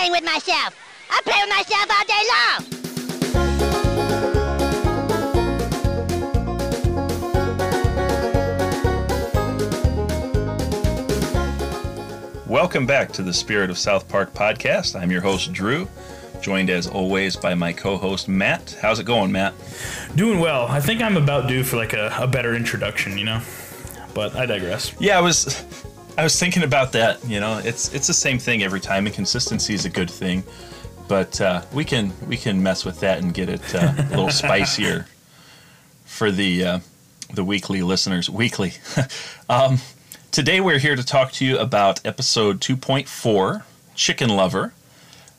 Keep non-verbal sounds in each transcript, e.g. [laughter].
playing with myself. I play with myself all day long. Welcome back to the Spirit of South Park podcast. I'm your host, Drew, joined as always by my co host, Matt. How's it going, Matt? Doing well. I think I'm about due for like a, a better introduction, you know. But I digress. Yeah, I was. I was thinking about that. You know, it's it's the same thing every time, and consistency is a good thing. But uh, we can we can mess with that and get it uh, a little [laughs] spicier for the uh, the weekly listeners. Weekly. [laughs] um, today we're here to talk to you about episode 2.4, Chicken Lover,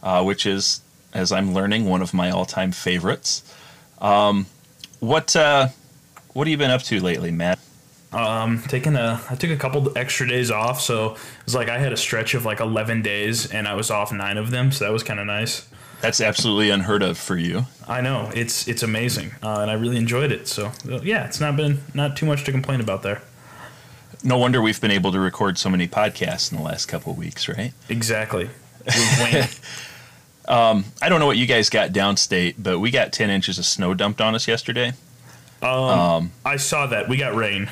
uh, which is, as I'm learning, one of my all-time favorites. Um, what uh, what have you been up to lately, Matt? Um, taking a I took a couple extra days off, so it was like I had a stretch of like 11 days, and I was off nine of them, so that was kind of nice. That's absolutely unheard of for you. I know it's it's amazing, uh, and I really enjoyed it. So yeah, it's not been not too much to complain about there. No wonder we've been able to record so many podcasts in the last couple of weeks, right? Exactly. Wayne, [laughs] I don't know what you guys got downstate, but we got 10 inches of snow dumped on us yesterday. um, I saw that we got rain.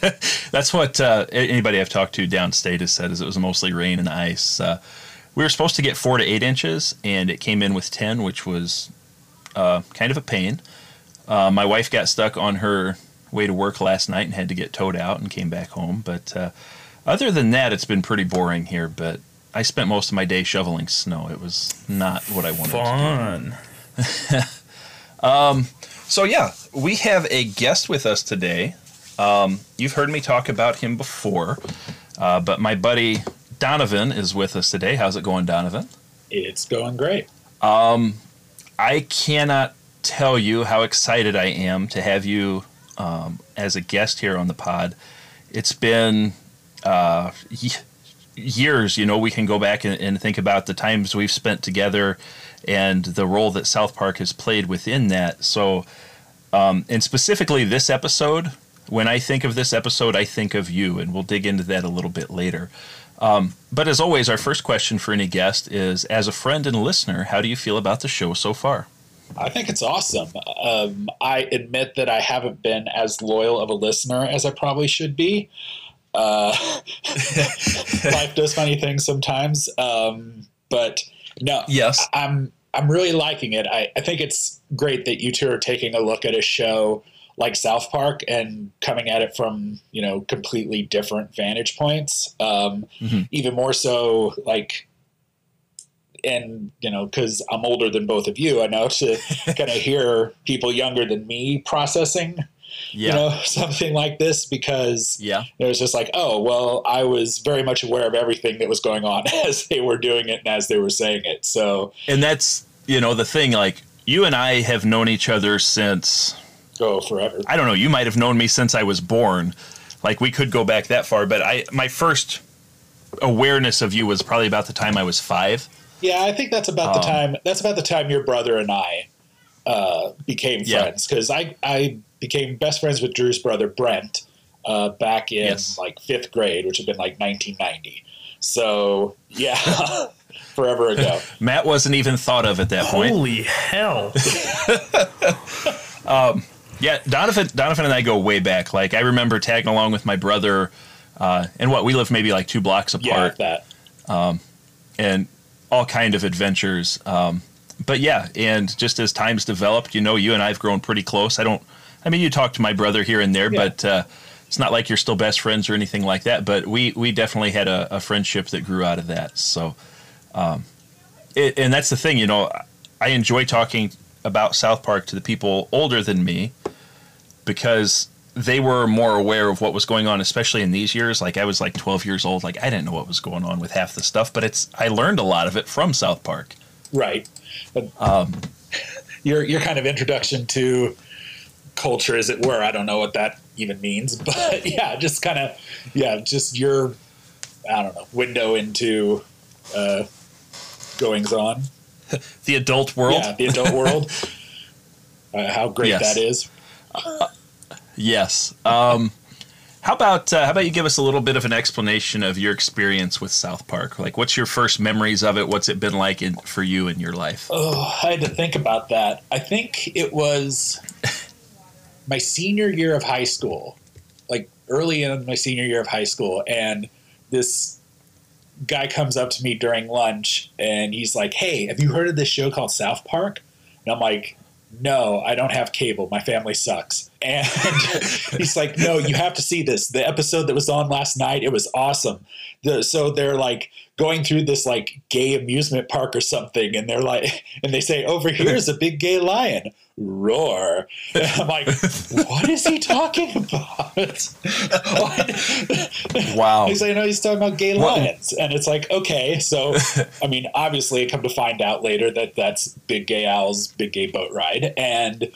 [laughs] That's what uh, anybody I've talked to downstate has said is it was mostly rain and ice. Uh, we were supposed to get four to eight inches, and it came in with 10, which was uh, kind of a pain. Uh, my wife got stuck on her way to work last night and had to get towed out and came back home. But uh, other than that, it's been pretty boring here. But I spent most of my day shoveling snow. It was not what I wanted to do. Fun. [laughs] So yeah, we have a guest with us today. Um, you've heard me talk about him before, uh, but my buddy Donovan is with us today. How's it going, Donovan? It's going great. I cannot tell you how excited I am to have you um, as a guest here on the pod. It's been uh, years, you know, we can go back and, and think about the times we've spent together and the role that South Park has played within that. So, um, and specifically this episode, when I think of this episode, I think of you, and we'll dig into that a little bit later. Um, but as always, our first question for any guest is As a friend and listener, how do you feel about the show so far? I think it's awesome. Um, I admit that I haven't been as loyal of a listener as I probably should be. Uh, [laughs] life does funny things sometimes, um, but no, Yes. I- I'm I'm really liking it. I, I think it's great that you two are taking a look at a show like South Park and coming at it from you know completely different vantage points. Um, Mhm. Even more so, like, and you know, because I'm older than both of you, I know to [laughs] kind of hear people younger than me processing Yeah. you know [laughs] something like this because yeah. it was just like, oh, well, I was very much aware of everything that was going on [laughs] as they were doing it and as they were saying it. So, And that's, you know, the thing, like, you and I have known each other since, go forever. I don't know, you might have known me since I was born. Like, we could go back that far, but I, my first awareness of you was probably about the time I was five. Yeah, I think that's about the Um, time. That's about the time your brother and I uh, became Yeah. friends because I I became best friends with Drew's brother Brent uh, back in Yes. like fifth grade, which had been like 1990. So yeah, [laughs] forever ago. [laughs] Matt wasn't even thought of at that point. Holy hell! [laughs] Yeah, Donovan, Donovan and I go way back. Like, I remember tagging along with my brother, uh, and what, we live maybe like two blocks Yeah, apart. that. and all kind of adventures. Um, but yeah, and just as times developed, you know, you and I've grown pretty close. I don't, I mean, you talk to my brother here and there, Yeah. but uh, it's not like you're still best friends or anything like that. But we we definitely had a, a friendship that grew out of that. So, um, it, and that's the thing, you know, I enjoy talking about South Park to the people older than me because they were more aware of what was going on, especially in these years. Like I was like 12 years old, like I didn't know what was going on with half the stuff, but it's I learned a lot of it from South Park. Right. But, your your kind of introduction to culture, as it were. I don't know what that even means, [laughs] but yeah, just kind of yeah, just your I don't know window into uh, goings on. [laughs] The adult world, Yeah, the adult world. [laughs] Uh, how great Yes. that is. Yes. Um, How about uh, how about you give us a little bit of an explanation of your experience with South Park? Like, what's your first memories of it? What's it been like in, for you in your life? Oh, I had to think about that. I think it was [laughs] my senior year of high school, like early in my senior year of high school, and this guy comes up to me during lunch and he's like, "Hey, have you heard of this show called South Park?" And I'm like, "No, I don't have cable. My family sucks." And [laughs] he's like, "No, you have to see this. The episode that was on last night, it was awesome." The, so they're like going through this like gay amusement park or something, and they're like, [laughs] and they say, oh, "Over here is a big gay lion." Roar! And I'm like, what is he talking about? [laughs] Wow. He's like, no, he's talking about gay What- lions, and it's like, okay, so I mean, obviously, I come to find out later that that's Big Gay Owl's Big Gay Boat Ride, and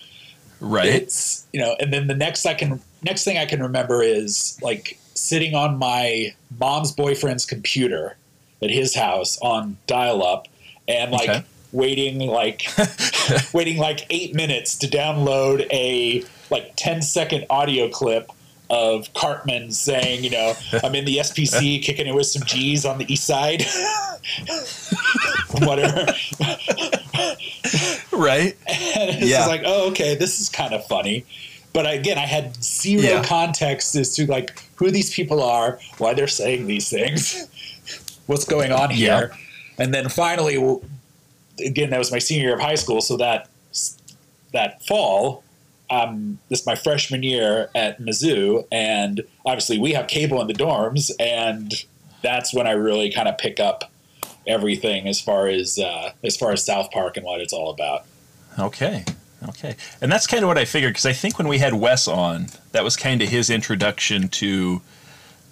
Right. it's you know, and then the next I can next thing I can remember is like sitting on my mom's boyfriend's computer at his house on dial up, and like Okay. waiting like [laughs] waiting like eight minutes to download a like 10 second audio clip of Cartman saying, you know, I'm in the SPC [laughs] kicking it with some G's on the east side. [laughs] Whatever. [laughs] right. [laughs] And it's Yeah. like, oh, okay, this is kind of funny. But again, I had zero Yeah. context as to like who these people are, why they're saying these things, [laughs] what's going on here. And then finally, again, that was my senior year of high school. So that that fall, um, this is my freshman year at Mizzou, and obviously we have cable in the dorms, and that's when I really kind of pick up everything as far as uh, as far as South Park and what it's all about. Okay. Okay. And that's kind of what I figured because I think when we had Wes on, that was kind of his introduction to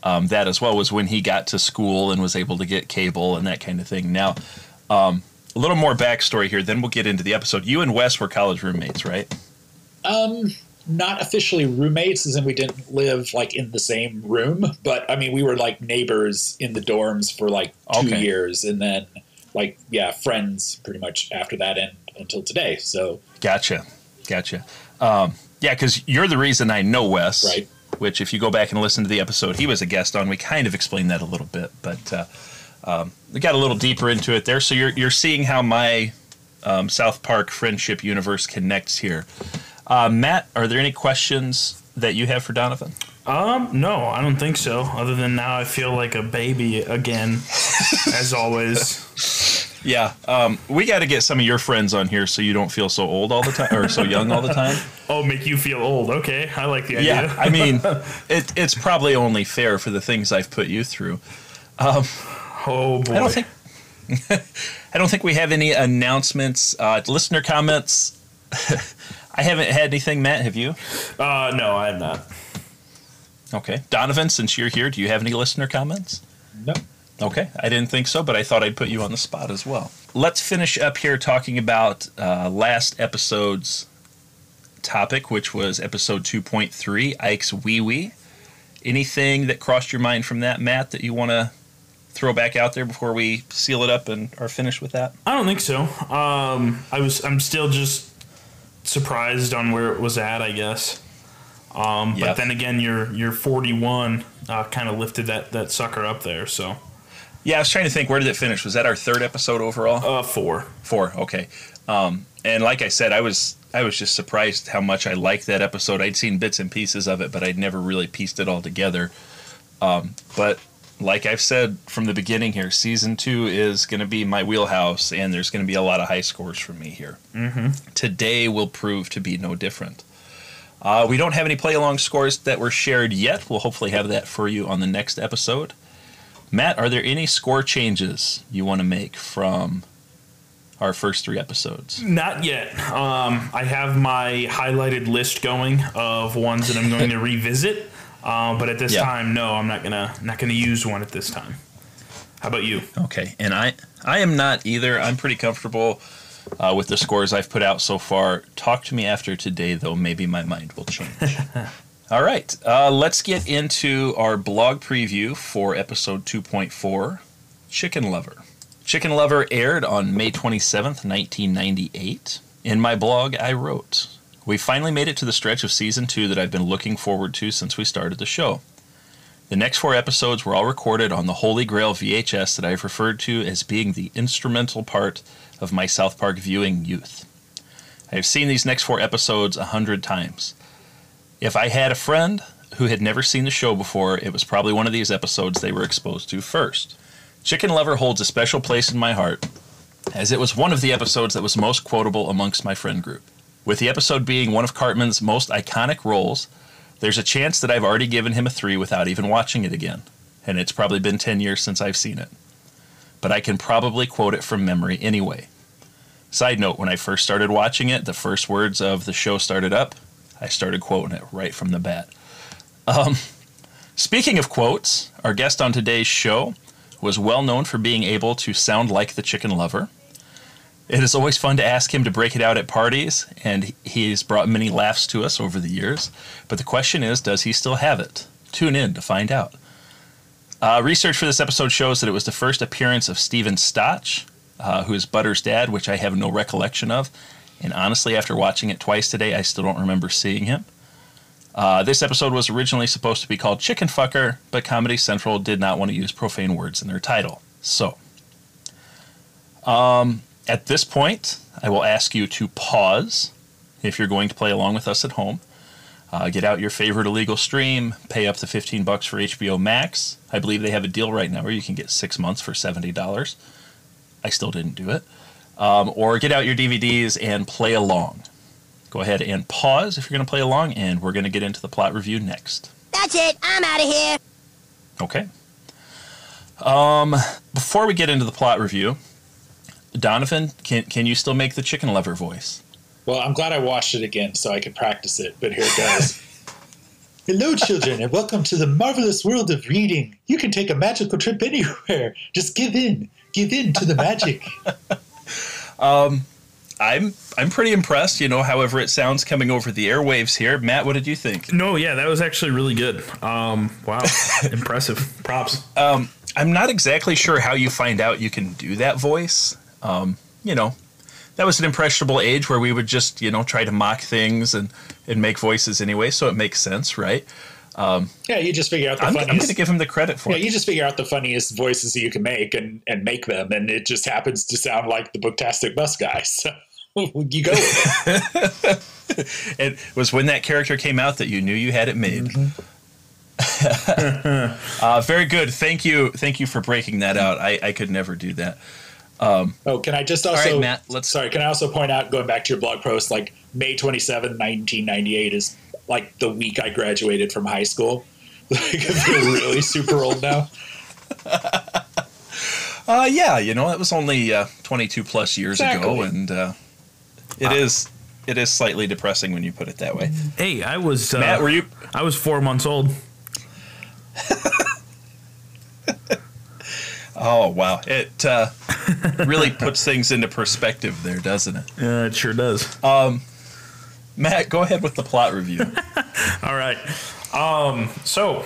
um, that as well, was when he got to school and was able to get cable and that kind of thing. Now, um, a little more backstory here, then we'll get into the episode. You and Wes were college roommates, right? Um, not officially roommates, as in we didn't live like in the same room, but I mean we were like neighbors in the dorms for like two Okay. years, and then like yeah, friends pretty much after that and until today. So Gotcha. Gotcha. Um, yeah, because you're the reason I know Wes. Right. Which, if you go back and listen to the episode he was a guest on, we kind of explained that a little bit, but uh, um, we got a little deeper into it there. So you're you're seeing how my um, South Park friendship universe connects here. Uh, Matt, are there any questions that you have for Donovan? Um, no, I don't think so. Other than now, I feel like a baby again, [laughs] as always. Yeah, um, we got to get some of your friends on here so you don't feel so old all the time or so young all the time. [laughs] Oh, make you feel old. Okay, I like the idea. Yeah, I mean, [laughs] it, it's probably only fair for the things I've put you through. oh boy. I don't think I don't think we have any announcements, uh, listener comments. I haven't had anything. Matt, have you? Uh, no, I have not. Okay, Donovan, since you're here, do you have any listener comments? no, Okay, I didn't think so, but I thought I'd put you on the spot as well. Let's finish up here talking about uh, last episode's topic, which was episode 2.3, Ike's Wee Wee. Anything that crossed your mind from that, Matt, that you want to throw back out there before we seal it up and are finished with that? I don't think so. Um, I was. I'm still just surprised on where it was at. I guess. Um. But then again, your your 41 uh, kind of lifted that that sucker up there. So Yeah, I was trying to think, where did it finish? Was that our third episode overall? uh, four. Four. Okay. Um, and like I said, I was I was just surprised how much I liked that episode. I'd seen bits and pieces of it, but I'd never really pieced it all together. Um, but like I've said from the beginning here, season two is going to be my wheelhouse, and there's going to be a lot of high scores from me here. Mm-hmm. Today will prove to be no different. Uh, we don't have any play along scores that were shared yet. We'll hopefully have that for you on the next episode. Matt, are there any score changes you want to make from our first three episodes? Not yet. Um, I have my highlighted list going of ones that I'm going to revisit. Um, but at this Yeah. time, no, I'm not gonna not gonna use one at this time. How about you? Okay, and I I am not either. I'm pretty comfortable uh, with the scores I've put out so far. Talk to me after today, though. Maybe my mind will change. [laughs] All right, uh, let's get into our blog preview for episode 2.4, Chicken Lover. Chicken Lover aired on May 27th, 1998. In my blog, I wrote, We finally made it to the stretch of season two that I've been looking forward to since we started the show. The next four episodes were all recorded on the Holy Grail VHS that I've referred to as being the instrumental part of my South Park viewing youth. I have seen these next four episodes a hundred times. If I had a friend who had never seen the show before, it was probably one of these episodes they were exposed to first. Chicken Lover holds a special place in my heart, as it was one of the episodes that was most quotable amongst my friend group. With the episode being one of Cartman's most iconic roles, there's a chance that I've already given him a 3 without even watching it again, and it's probably been 10 years since I've seen it. But I can probably quote it from memory anyway. Side note, when I first started watching it, the first words of the show started up, I started quoting it right from the bat. Um, speaking of quotes, our guest on today's show was well known for being able to sound like the chicken lover. It is always fun to ask him to break it out at parties, and he's brought many laughs to us over the years. But the question is, does he still have it? Tune in to find out. Uh, research for this episode shows that it was the first appearance of Steven Stotch, uh, who is Butter's dad, which I have no recollection of. And honestly, after watching it twice today, I still don't remember seeing him. Uh, this episode was originally supposed to be called Chicken Fucker, but Comedy Central did not want to use profane words in their title. So, um, at this point, I will ask you to pause if you're going to play along with us at home. Uh, get out your favorite illegal stream, pay up to 15 bucks for HBO Max. I believe they have a deal right now where you can get six months for $70. I still didn't do it. Um, or get out your DVDs and play along. Go ahead and pause if you're going to play along, and we're going to get into the plot review next. That's it. I'm out of here. Okay. Um, before we get into the plot review, Donovan, can can you still make the chicken lover voice? Well, I'm glad I watched it again so I could practice it, but here it goes. [laughs] Hello, children, and welcome to the marvelous world of reading. You can take a magical trip anywhere. Just give in. Give in to the magic. [laughs] um, I'm I'm pretty impressed. You know, however it sounds coming over the airwaves here. Matt, what did you think? No, yeah, that was actually really good. Um, wow, [laughs] impressive. Props. Um, I'm not exactly sure how you find out you can do that voice. Um, you know, that was an impressionable age where we would just you know try to mock things and and make voices anyway, so it makes sense, right? Um, yeah, you just figure out the I'm, funniest. I'm going to give him the credit for yeah, it. you just figure out the funniest voices that you can make and and make them, and it just happens to sound like the Booktastic Bus guy. [laughs] So you go [laughs] it was when that character came out that you knew you had it made. Mm-hmm. [laughs] uh, very good. Thank you. Thank you for breaking that out. I, I could never do that. Um, oh, can I just also, right, Matt, let's, sorry, can I also point out, going back to your blog post, like May 27, 1998 is like the week I graduated from high school. [laughs] Like, I feel really super old now. [laughs] Uh, yeah, you know, it was only uh, 22 plus years exactly. ago, and uh, it uh, is it is slightly depressing when you put it that way. Hey, I was uh, Matt. Were you? I was four months old. [laughs] oh wow! It uh, really puts things into perspective there, doesn't it? Yeah, it sure does. Um, Matt, go ahead with the plot review. [laughs] All right. Um, so,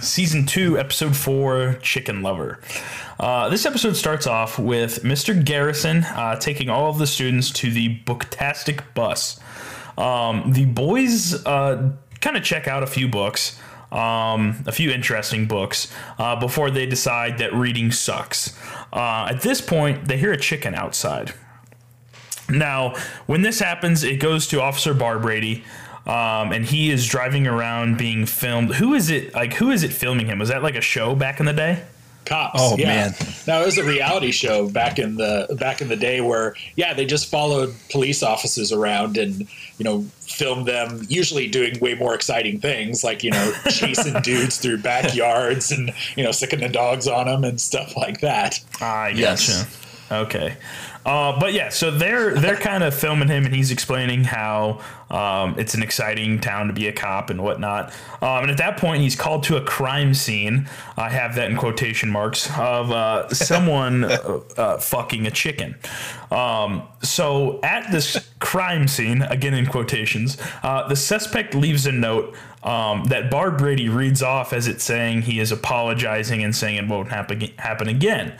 season two, episode four, Chicken Lover. Uh, this episode starts off with Mr. Garrison uh, taking all of the students to the Booktastic bus. Um, the boys uh, kind of check out a few books, um, a few interesting books, uh, before they decide that reading sucks. Uh, at this point, they hear a chicken outside. Now, when this happens, it goes to Officer Barbrady. Um, and he is driving around being filmed. Who is it? Like, who is it filming him? Was that like a show back in the day? Cops. Oh yeah. man, now it was a reality show back in the back in the day where yeah they just followed police officers around and you know filmed them usually doing way more exciting things like you know [laughs] chasing dudes through backyards and you know sicking the dogs on them and stuff like that. I gotcha. Yes. Okay. Uh, but yeah, so they're they're kind of filming him, and he's explaining how um, it's an exciting town to be a cop and whatnot. Um, and at that point, he's called to a crime scene. I have that in quotation marks of uh, someone uh, uh, fucking a chicken. Um, so at this crime scene, again in quotations, uh, the suspect leaves a note um, that Barbrady reads off as it's saying he is apologizing and saying it won't happen happen again.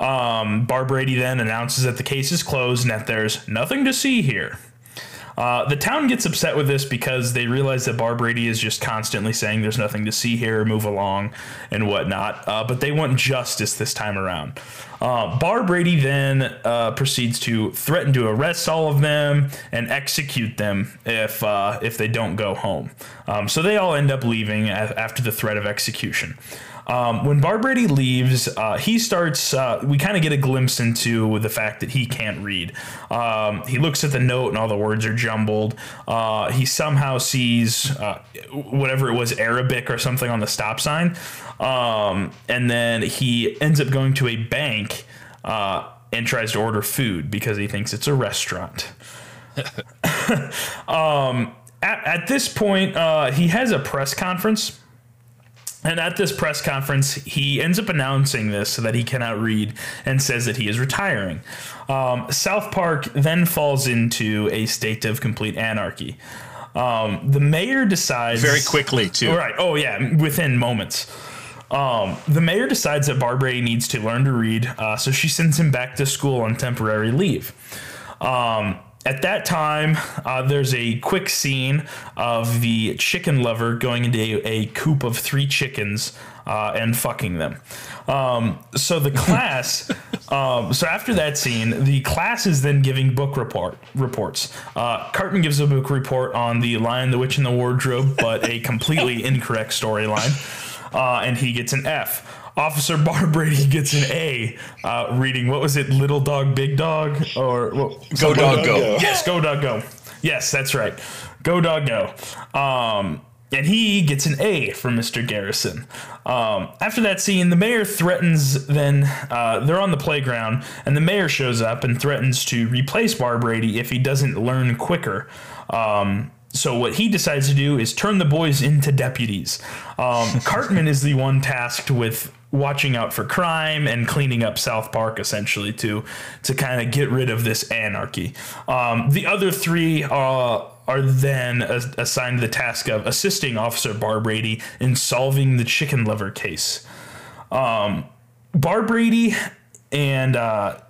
Um, Barbrady then announces that the case is closed and that there's nothing to see here. Uh, the town gets upset with this because they realize that Barbrady is just constantly saying there's nothing to see here, move along, and whatnot. Uh, but they want justice this time around. Uh, Barbrady then uh, proceeds to threaten to arrest all of them and execute them if uh, if they don't go home. Um, so they all end up leaving after the threat of execution. Um, when Barbrady leaves, uh, he starts. Uh, we kind of get a glimpse into the fact that he can't read. Um, he looks at the note and all the words are jumbled. Uh, he somehow sees uh, whatever it was, Arabic or something on the stop sign, um, and then he ends up going to a bank uh, and tries to order food because he thinks it's a restaurant. [laughs] [laughs] Um, at, at, this point, uh, he has a press conference and at this press conference, he ends up announcing this so that he cannot read and says that he is retiring. Um, South Park then falls into a state of complete anarchy. Um, the mayor decides. Very quickly, too. Right. Oh, yeah. Within moments. Um, the mayor decides that Barbara needs to learn to read, uh, so she sends him back to school on temporary leave. Um, at that time, uh, there's a quick scene of the chicken lover going into a, a coop of three chickens uh, and fucking them. Um, so the class, [laughs] um, so after that scene, the class is then giving book report reports. Uh, Cartman gives a book report on the Lion, the Witch, and the Wardrobe, but a completely [laughs] incorrect storyline, uh, and he gets an F. Officer [laughs] Barbrady gets an A uh, reading. What was it? Little dog, big dog, or well, go dog go. go. Yes, go dog go. Yes, that's right. Go dog go. Um, and he gets an A from Mr. Garrison. Um, after that scene, the mayor threatens. Then uh, they're on the playground, and the mayor shows up and threatens to replace Barbrady if he doesn't learn quicker. Um, so what he decides to do is turn the boys into deputies. Um, [laughs] Cartman is the one tasked with watching out for crime and cleaning up South Park essentially to to kind of get rid of this anarchy. Um, the other three are are then assigned the task of assisting Officer Barbrady in solving the chicken lover case. Um, Brady and uh,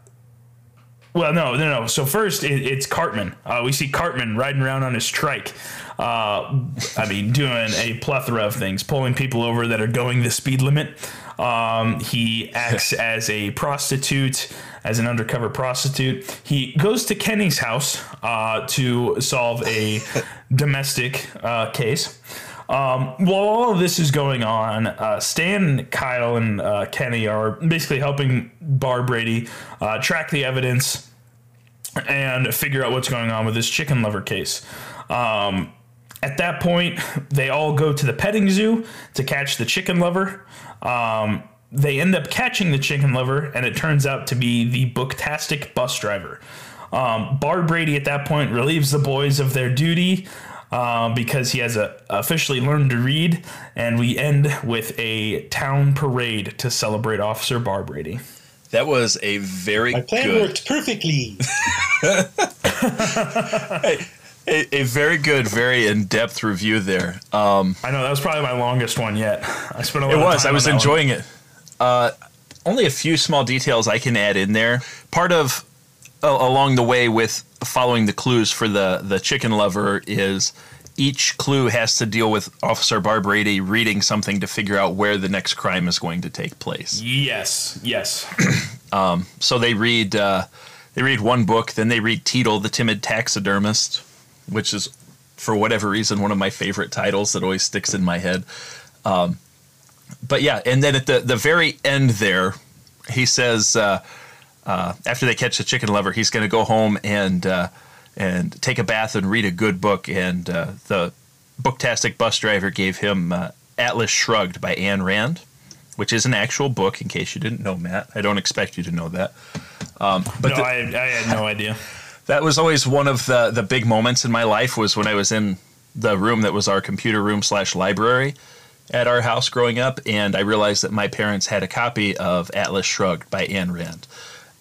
well, no, no, no. So first, it, it's Cartman. Uh, we see Cartman riding around on his trike. Uh, I mean, doing a plethora of things, pulling people over that are going the speed limit. Um, he acts [laughs] as a prostitute, as an undercover prostitute. He goes to Kenny's house uh, to solve a [laughs] domestic uh, case. Um, while all of this is going on, uh, Stan, Kyle, and uh, Kenny are basically helping Barbrady uh, track the evidence and figure out what's going on with this chicken lover case. Um, at that point, they all go to the petting zoo to catch the chicken lover. Um, they end up catching the chicken lover, and it turns out to be the booktastic bus driver. Um, Barbrady at that point relieves the boys of their duty uh, because he has a, officially learned to read, and we end with a town parade to celebrate Officer Barbrady. That was a very My plan good... worked perfectly. hey, [laughs] [laughs] a, a, very good, very in-depth review there. Um, I know that was probably my longest one yet. I spent a lot. It was. I was enjoying one. it. Uh, only a few small details I can add in there. Part of uh, along the way with following the clues for the the chicken lover is each clue has to deal with Officer Barbrady reading something to figure out where the next crime is going to take place. Yes, yes. [clears throat] um, so they read uh, they read one book, then they read Teetle, the timid taxidermist, which is for whatever reason one of my favorite titles that always sticks in my head. Um, but yeah, and then at the the very end there, he says uh, uh, after they catch the chicken lover, he's going to go home and uh, and take a bath and read a good book. And uh, the booktastic bus driver gave him uh, Atlas Shrugged by Ayn Rand, which is an actual book. In case you didn't know, Matt, I don't expect you to know that. Um, but no, the, I, I had no idea that was always one of the the big moments in my life was when I was in the room that was our computer room slash library at our house growing up, and I realized that my parents had a copy of Atlas Shrugged by Ayn Rand,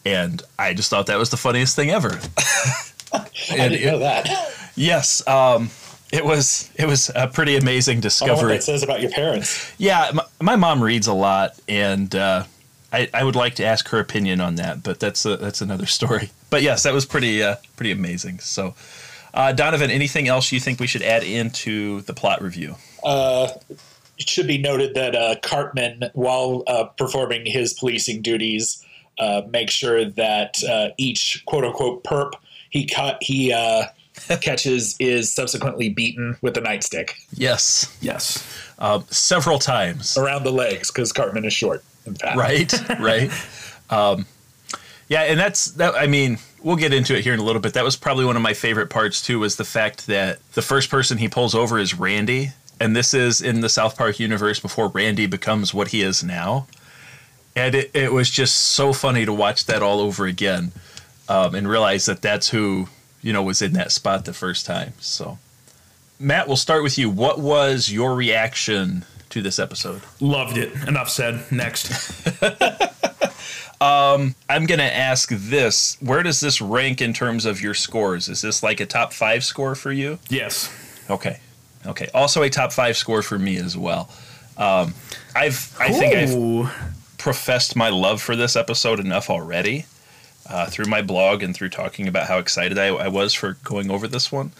and I just thought that was the funniest thing ever. [laughs] I didn't know that. Yes, um, it was it was a pretty amazing discovery. I what that says about your parents. Yeah, my, my mom reads a lot, and uh, I, I would like to ask her opinion on that, but that's a, that's another [laughs] story. But yes, that was pretty uh, pretty amazing. So, Uh, Donovan, anything else you think we should add into the plot review? Uh, it should be noted that uh, Cartman, while uh, performing his policing duties, uh, makes sure that uh, each quote unquote perp he caught he uh, [laughs] catches is subsequently beaten with a nightstick Yes, Yes. uh, several times. around the legs because Cartman is short and fat. Right [laughs] right. Um, yeah and that's that i mean we'll get into it here in a little bit. That was probably one of my favorite parts too was the fact that the first person he pulls over is randy and this is in the south park universe before randy becomes what he is now. And it, it was just so funny to watch that all over again um, and realize that that's who you know was in that spot the first time. So matt we'll start with you. What was your reaction to this episode Loved it. Enough said. Next. [laughs] I'm going to ask this. Where does this rank in terms of your scores? Is this like a top five score for you? yes. Okay. Okay. Also a top five score for me as well. Um, I've, I think I've professed my love for this episode enough already uh, through my blog and through talking about how excited I, I was for going over this one.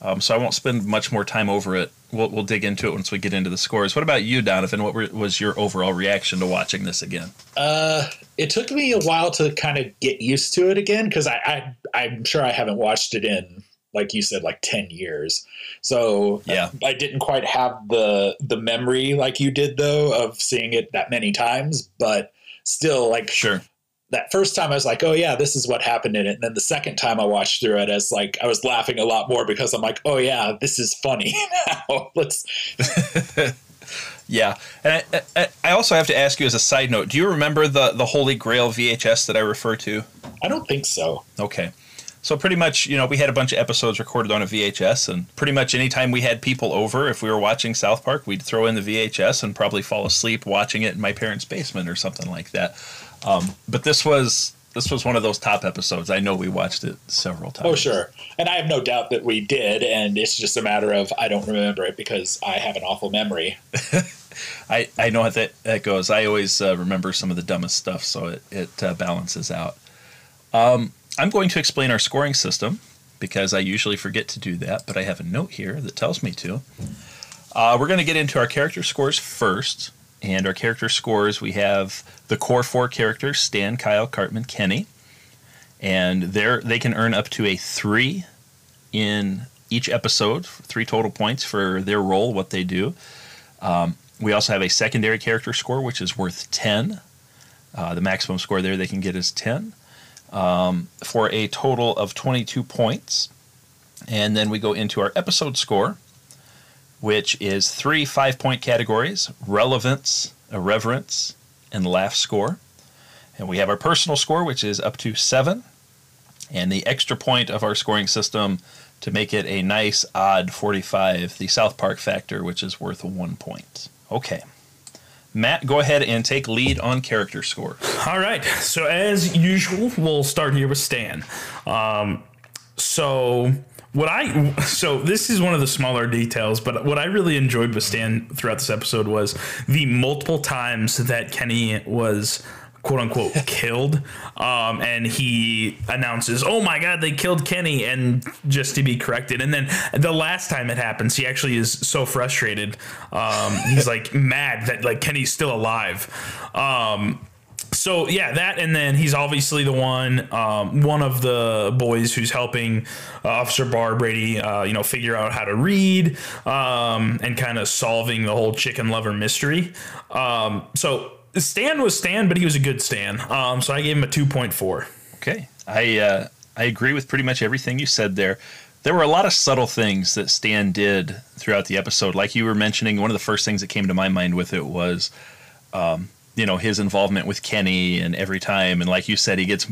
Um, so I won't spend much more time over it. We'll, we'll dig into it once we get into the scores. What about you, Donovan? What were, was your overall reaction to watching this again? Uh, it took me a while to kind of get used to it again because I, I I'm sure I haven't watched it in like you said like 10 years so Yeah. I didn't quite have the the memory like you did though of seeing it that many times but still like Sure. That first time I was like, oh yeah, this is what happened in it. And then the second time I watched through it, as like I was laughing a lot more because I'm like, oh yeah, this is funny [laughs] now. Let's. [laughs] Yeah, and I, I, I also have to ask you as a side note: Do you remember the the Holy Grail VHS that I refer to? I don't think so. Okay, so pretty much, you know, we had a bunch of episodes recorded on a VHS, and pretty much anytime we had people over, if we were watching South Park, we'd throw in the VHS and probably fall asleep watching it in my parents' basement or something like that. Um, but this was this was one of those top episodes. I know we watched it several times. Oh sure, and I have no doubt that we did, and it's just a matter of I don't remember it because I have an awful memory. [laughs] I, I know how that, that goes. I always uh, remember some of the dumbest stuff, so it, it uh, balances out. Um, I'm going to explain our scoring system because I usually forget to do that, but I have a note here that tells me to. Uh, we're going to get into our character scores first. And our character scores we have the core four characters Stan, Kyle, Cartman, Kenny. And they can earn up to a three in each episode, three total points for their role, what they do. We also have a secondary character score, which is worth 10. Uh, the maximum score there they can get is 10 um, for a total of 22 points. And then we go into our episode score, which is three five point categories relevance, irreverence, and laugh score. And we have our personal score, which is up to seven. And the extra point of our scoring system to make it a nice odd 45, the South Park factor, which is worth one point. Okay. Matt, go ahead and take lead on character score. All right. So as usual, we'll start here with Stan. Um, so what I so this is one of the smaller details, but what I really enjoyed with Stan throughout this episode was the multiple times that Kenny was quote unquote [laughs] killed. Um, and he announces oh my god they killed kenny and just to be corrected. And then the last time it happens he actually is so frustrated. Um, he's like [laughs] mad that like kenny's still alive. Um, so yeah, that and then he's obviously the one, um, one of the boys who's helping uh, Officer Barbrady, uh, you know, figure out how to read um, and kind of solving the whole chicken lover mystery. Um, so Stan was Stan, but he was a good Stan. Um, so I gave him a two point four. Okay, I uh, I agree with pretty much everything you said there. There were a lot of subtle things that Stan did throughout the episode. Like you were mentioning, one of the first things that came to my mind with it was, um, you know, his involvement with Kenny, and every time, and like you said, he gets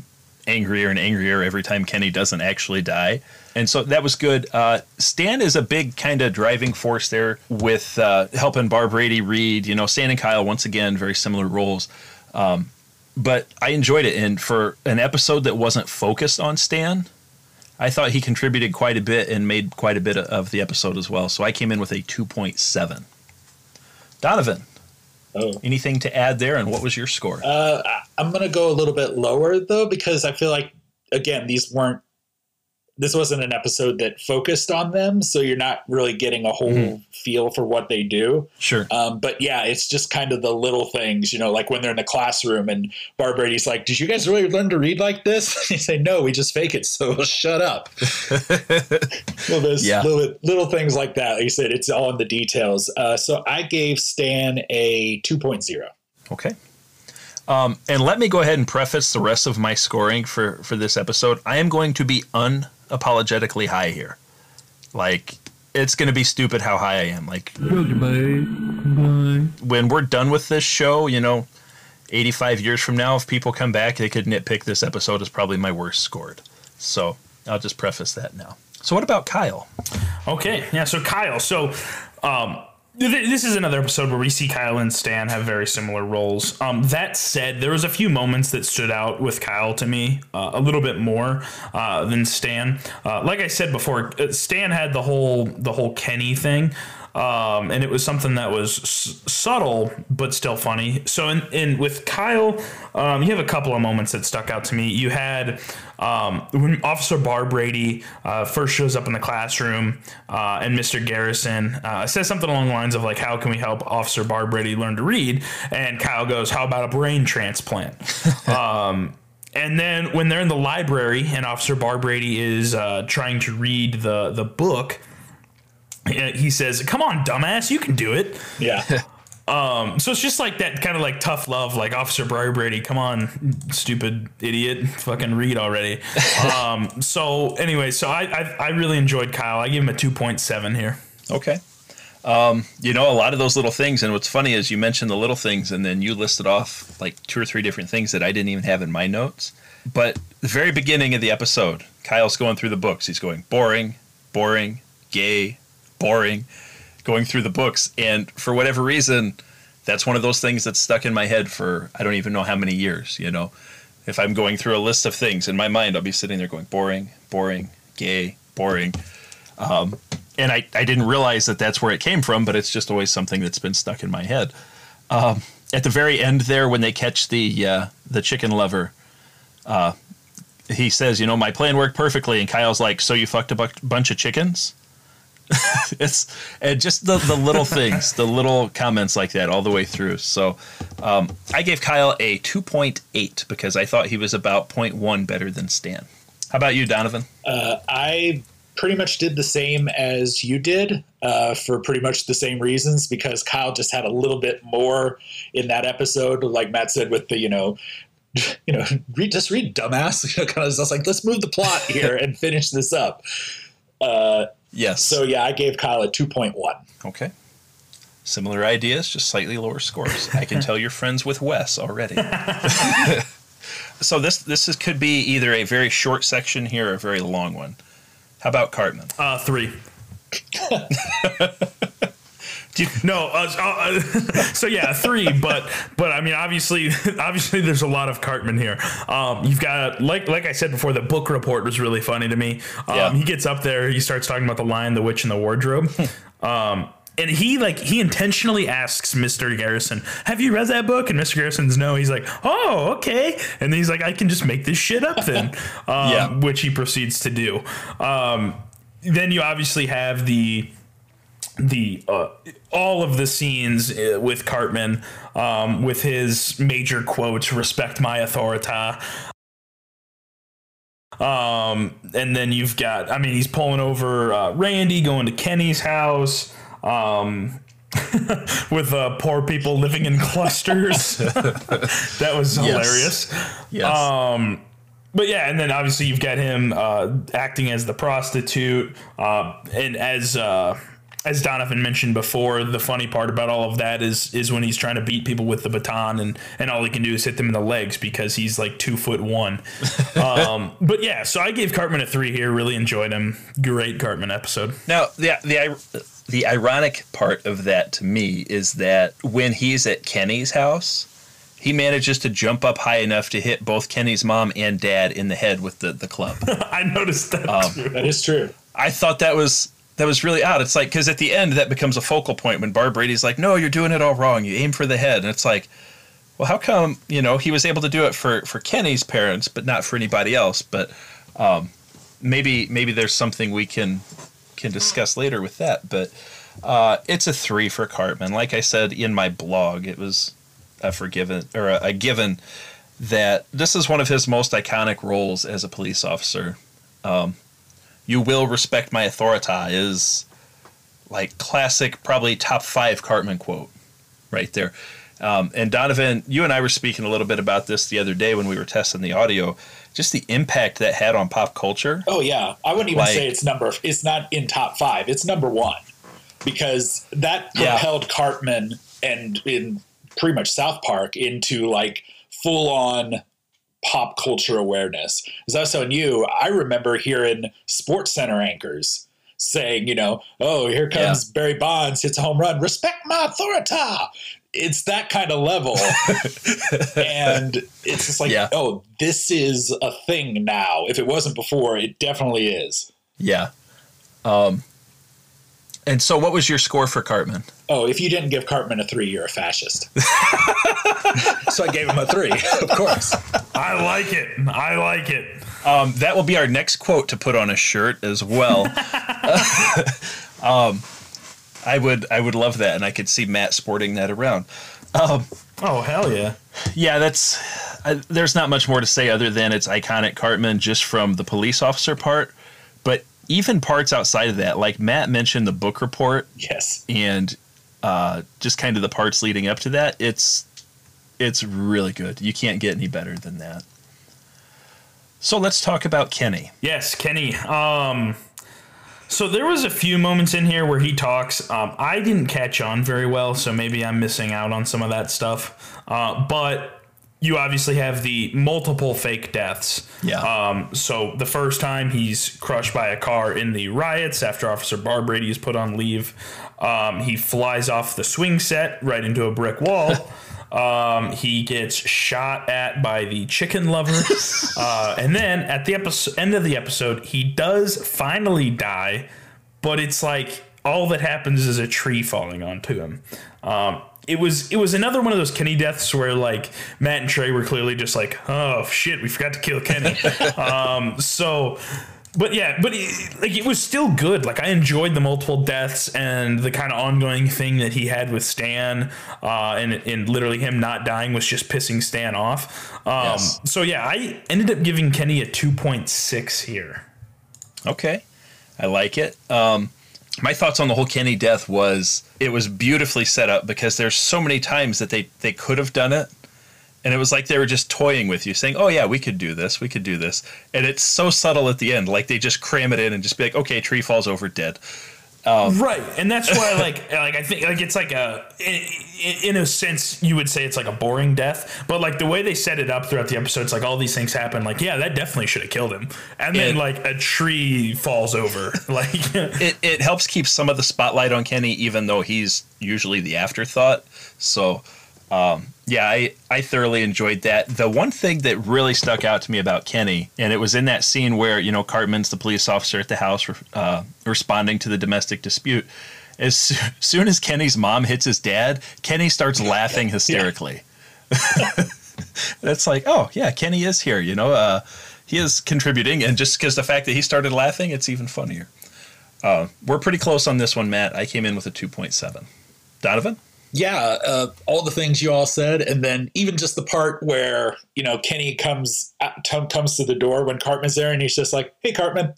angrier and angrier every time Kenny doesn't actually die. And so that was good. Uh, Stan is a big kind of driving force there with uh, helping Barbrady read. You know, Stan and Kyle, once again, very similar roles. Um, but I enjoyed it. And for an episode that wasn't focused on Stan, I thought he contributed quite a bit and made quite a bit of the episode as well. So I came in with a 2.7. Donovan, Oh. anything to add there? And what was your score? Uh, I'm going to go a little bit lower though because I feel like again these weren't this wasn't an episode that focused on them, so you're not really getting a whole Mhm. feel for what they do. Sure. Um, but yeah, it's just kind of the little things, you know, like when they're in the classroom and Barbrady's like, "Did you guys really learn to read like this?" And you say, "No, we just fake it." So [laughs] shut up. [laughs] well, there's Yeah. little, little things like that. Like you said, it's all in the details. Uh, so I gave Stan a 2.0. Okay. Um, and let me go ahead and preface the rest of my scoring for for this episode. I am going to be unapologetically high here. Like it's going to be stupid how high I am. Like when we're done with this show, you know, 85 years from now, if people come back, they could nitpick this episode as probably my worst scored. So I'll just preface that now. So what about Kyle? Okay, yeah. So Kyle, so um, this is another episode where we see Kyle and Stan have very similar roles. Um, that said, there was a few moments that stood out with Kyle to me uh, a little bit more uh, than Stan. Uh, like I said before, uh, Stan had the whole the whole Kenny thing. Um, and it was something that was s- subtle but still funny. So, in, in with Kyle, um, you have a couple of moments that stuck out to me. You had um, when Officer Barbrady uh, first shows up in the classroom, uh, and Mr. Garrison uh, says something along the lines of like, "How can we help Officer Barbrady learn to read?" And Kyle goes, "How about a brain transplant?" [laughs] um, and then when they're in the library and Officer Barbrady is uh, trying to read the the book, he says, "Come on, dumbass, you can do it." Yeah. [laughs] Um, so it's just like that kind of like tough love, like Officer Briar Brady, come on, stupid idiot, fucking read already. [laughs] um, so anyway, so I, I I really enjoyed Kyle. I give him a two point seven here. Okay. Um, you know, a lot of those little things, and what's funny is you mentioned the little things, and then you listed off like two or three different things that I didn't even have in my notes. But the very beginning of the episode, Kyle's going through the books. He's going boring, boring, gay, boring, going through the books. And for whatever reason, that's one of those things that's stuck in my head for I don't even know how many years, you know. If I'm going through a list of things in my mind, I'll be sitting there going boring, boring, gay, boring. Um, and I, I didn't realize that that's where it came from, but it's just always something that's been stuck in my head. Um, at the very end there, when they catch the uh, the chicken lover, uh, he says, "You know, my plan worked perfectly," and Kyle's like, "So you fucked a bu- bunch of chickens?" [laughs] it's and just the, the little things, the little comments like that all the way through. So um, I gave Kyle a 2.8 because I thought he was about 0.1 better than Stan. How about you, Donovan? Uh, I pretty much did the same as you did uh, for pretty much the same reasons because Kyle just had a little bit more in that episode, like Matt said, with the you know. [laughs] You know, read just read, dumbass. You know, kind of just like let's move the plot here [laughs] and finish this up. Uh, Yes. so yeah, I gave Kyle a two point one. Okay. Similar ideas, just slightly lower scores. I can tell you're friends with Wes already. [laughs] so this this is, could be either a very short section here or a very long one. How about Cartman? Uh, three. [laughs] No, uh, uh, [laughs] so yeah, three. But but I mean, obviously, [laughs] obviously, there's a lot of Cartman here. Um, you've got like like I said before, the book report was really funny to me. Um, Yeah. He gets up there, he starts talking about the Lion, the Witch, and the Wardrobe. [laughs] um, and he like he intentionally asks Mr. Garrison, "Have you read that book?" And Mr. Garrison's no. He's like, "Oh, okay." And then he's like, "I can just make this shit up then," um, Yeah. which he proceeds to do. Um, then you obviously have the the uh, all of the scenes uh, with Cartman um, with his major quotes, "Respect my authority." Um, and then you've got, I mean, he's pulling over uh, Randy, going to Kenny's house. Um, [laughs] with uh, poor people living in clusters. [laughs] that was hilarious. Yes. Um, but yeah, and then obviously you've got him uh, acting as the prostitute, uh, and as uh, as Donovan mentioned before, the funny part about all of that is is when he's trying to beat people with the baton, and and all he can do is hit them in the legs because he's like two foot one. [laughs] um, but yeah, so I gave Cartman a three here. Really enjoyed him. Great Cartman episode. Now, the the the ironic part of that to me is that when he's at Kenny's house, he manages to jump up high enough to hit both Kenny's mom and dad in the head with the, the club. [laughs] I noticed that too. That is true. I thought that was that was really odd. It's like because at the end that becomes a focal point when Barbrady's like, "No, you're doing it all wrong. You aim for the head," and it's like, well, how come you know he was able to do it for for Kenny's parents, but not for anybody else? But um, maybe maybe there's something we can can discuss later with that. But uh, it's a three for Cartman. Like I said in my blog, it was a forgiven or a, a given that this is one of his most iconic roles as a police officer. Um, you will respect my authority is like classic, probably top five Cartman quote right there. Um, and Donovan, you and I were speaking a little bit about this the other day when we were testing the audio. Just the impact that had on pop culture. Oh yeah, I wouldn't even Like- say it's number. It's not in top five. It's number one because that Yeah. propelled Cartman and in pretty much South Park into like full on pop culture awareness. As I was telling you, I remember hearing SportsCenter anchors saying, you know, oh, here comes Barry Bonds, hits a home run, respect my authority. It's that kind of level. [laughs] and it's just like, Yeah. oh, this is a thing now. If it wasn't before, it definitely is. Yeah. Um, and so, what was your score for Cartman? Oh, if you didn't give Cartman a three, you're a fascist. [laughs] so I gave him a three, of course. I like it. I like it. Um, that will be our next quote to put on a shirt as well. [laughs] [laughs] um, I would I would love that, and I could see Matt sporting that around. Oh hell yeah! Yeah, that's. Uh, there's not much more to say other than it's iconic Cartman just from the police officer part, but even parts outside of that, like Matt mentioned the book report Yes. and uh, just kind of the parts leading up to that. It's it's really good. You can't get any better than that. So let's talk about Kenny. Yes, Kenny. Um, so there was a few moments in here where he talks. Um, I didn't catch on very well, so maybe I'm missing out on some of that stuff. Uh, but you obviously have the multiple fake deaths. Yeah. Um, so the first time he's crushed by a car in the riots after Officer Barbrady is put on leave, um, he flies off the swing set right into a brick wall. [laughs] Um, he gets shot at by the chicken lover, [laughs] uh, and then at the episode, end of the episode, he does finally die, but it's like all that happens is a tree falling onto him. Um, it was it was another one of those Kenny deaths where like Matt and Trey were clearly just like, oh shit, we forgot to kill Kenny. [laughs] um, so. But yeah, but it, like it was still good. Like I enjoyed the multiple deaths and the kind of ongoing thing that he had with Stan, uh, and and literally him not dying was just pissing Stan off. Um, Yes. So yeah, I ended up giving Kenny a two point six here. Okay, I like it. Um, my thoughts on the whole Kenny death was it was beautifully set up because there's so many times that they they could have done it, and it was like they were just toying with you, saying, "Oh yeah, we could do this, we could do this," and it's so subtle at the end, like they just cram it in and just be like, "Okay, tree falls over, dead." Um, right and that's why like [laughs] like i think like it's like a in, in a sense you would say it's like a boring death but like the way they set it up throughout the episode it's like all these things happen like yeah that definitely should have killed him and then It- like a tree falls over [laughs] like [laughs] It it helps keep some of the spotlight on Kenny, even though he's usually the afterthought. So. Um, yeah, I, I thoroughly enjoyed that. The one thing that really stuck out to me about Kenny, and it was in that scene where, you know, Cartman's the police officer at the house uh, responding to the domestic dispute. As soo- [laughs] soon as Kenny's mom hits his dad, Kenny starts laughing [laughs] hysterically. [laughs] That's like, oh, yeah, Kenny is here, you know, uh, he is contributing. And just because the fact that he started laughing, it's even funnier. Uh, we're pretty close on this one, Matt. I came in with a 2.7. Donovan? Yeah, uh, all the things you all said, and then even just the part where you know Kenny comes out- t- comes to the door when Cartman's there, and he's just like, "Hey, Cartman."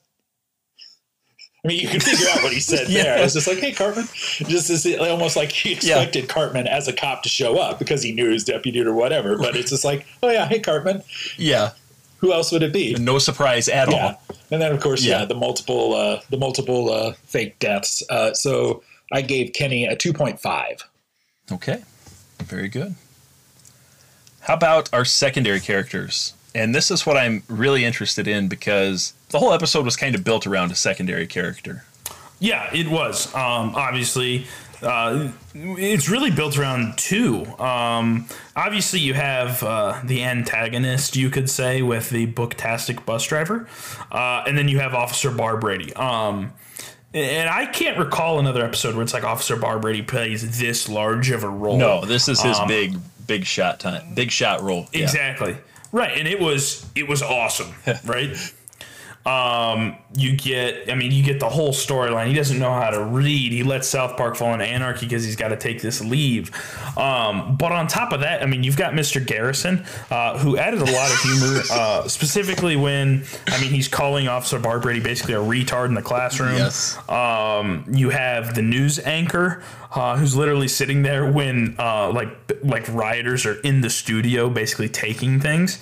I mean, you can figure out what he said [laughs] Yeah. there. It's just like, "Hey, Cartman," just as it, almost like he expected Cartman as a cop to show up because he knew his deputy or whatever. But it's just like, "Oh yeah, hey, Cartman." Yeah. Who else would it be? No surprise at yeah all. and then of course yeah, Yeah. the multiple uh the multiple uh fake deaths uh so i gave kenny a 2.5 Okay. Very good. How about our secondary characters? And this is what I'm really interested in because the whole episode was kind of built around a secondary character. Yeah, it was. Um, obviously, uh, it's really built around two. Um, obviously, you have uh, the antagonist, you could say, with the booktastic bus driver, uh, and then you have Officer Barbrady. Um, and I can't recall another episode where it's like Officer Barbrady plays this large of a role. No, this is his um, big, big shot time, big shot role. Yeah. Exactly. Right, and it was it was awesome, [laughs] right? Um, you get, I mean, you get the whole storyline. He doesn't know how to read. He lets South Park fall into anarchy because he's got to take this leave. Um, but on top of that, I mean, you've got Mr. Garrison, uh, who added a lot of humor, [laughs] uh, specifically when, I mean, he's calling Officer Barbrady basically a retard in the classroom. Yes. Um, you have the news anchor, uh, who's literally sitting there when, uh, like, like rioters are in the studio, basically taking things.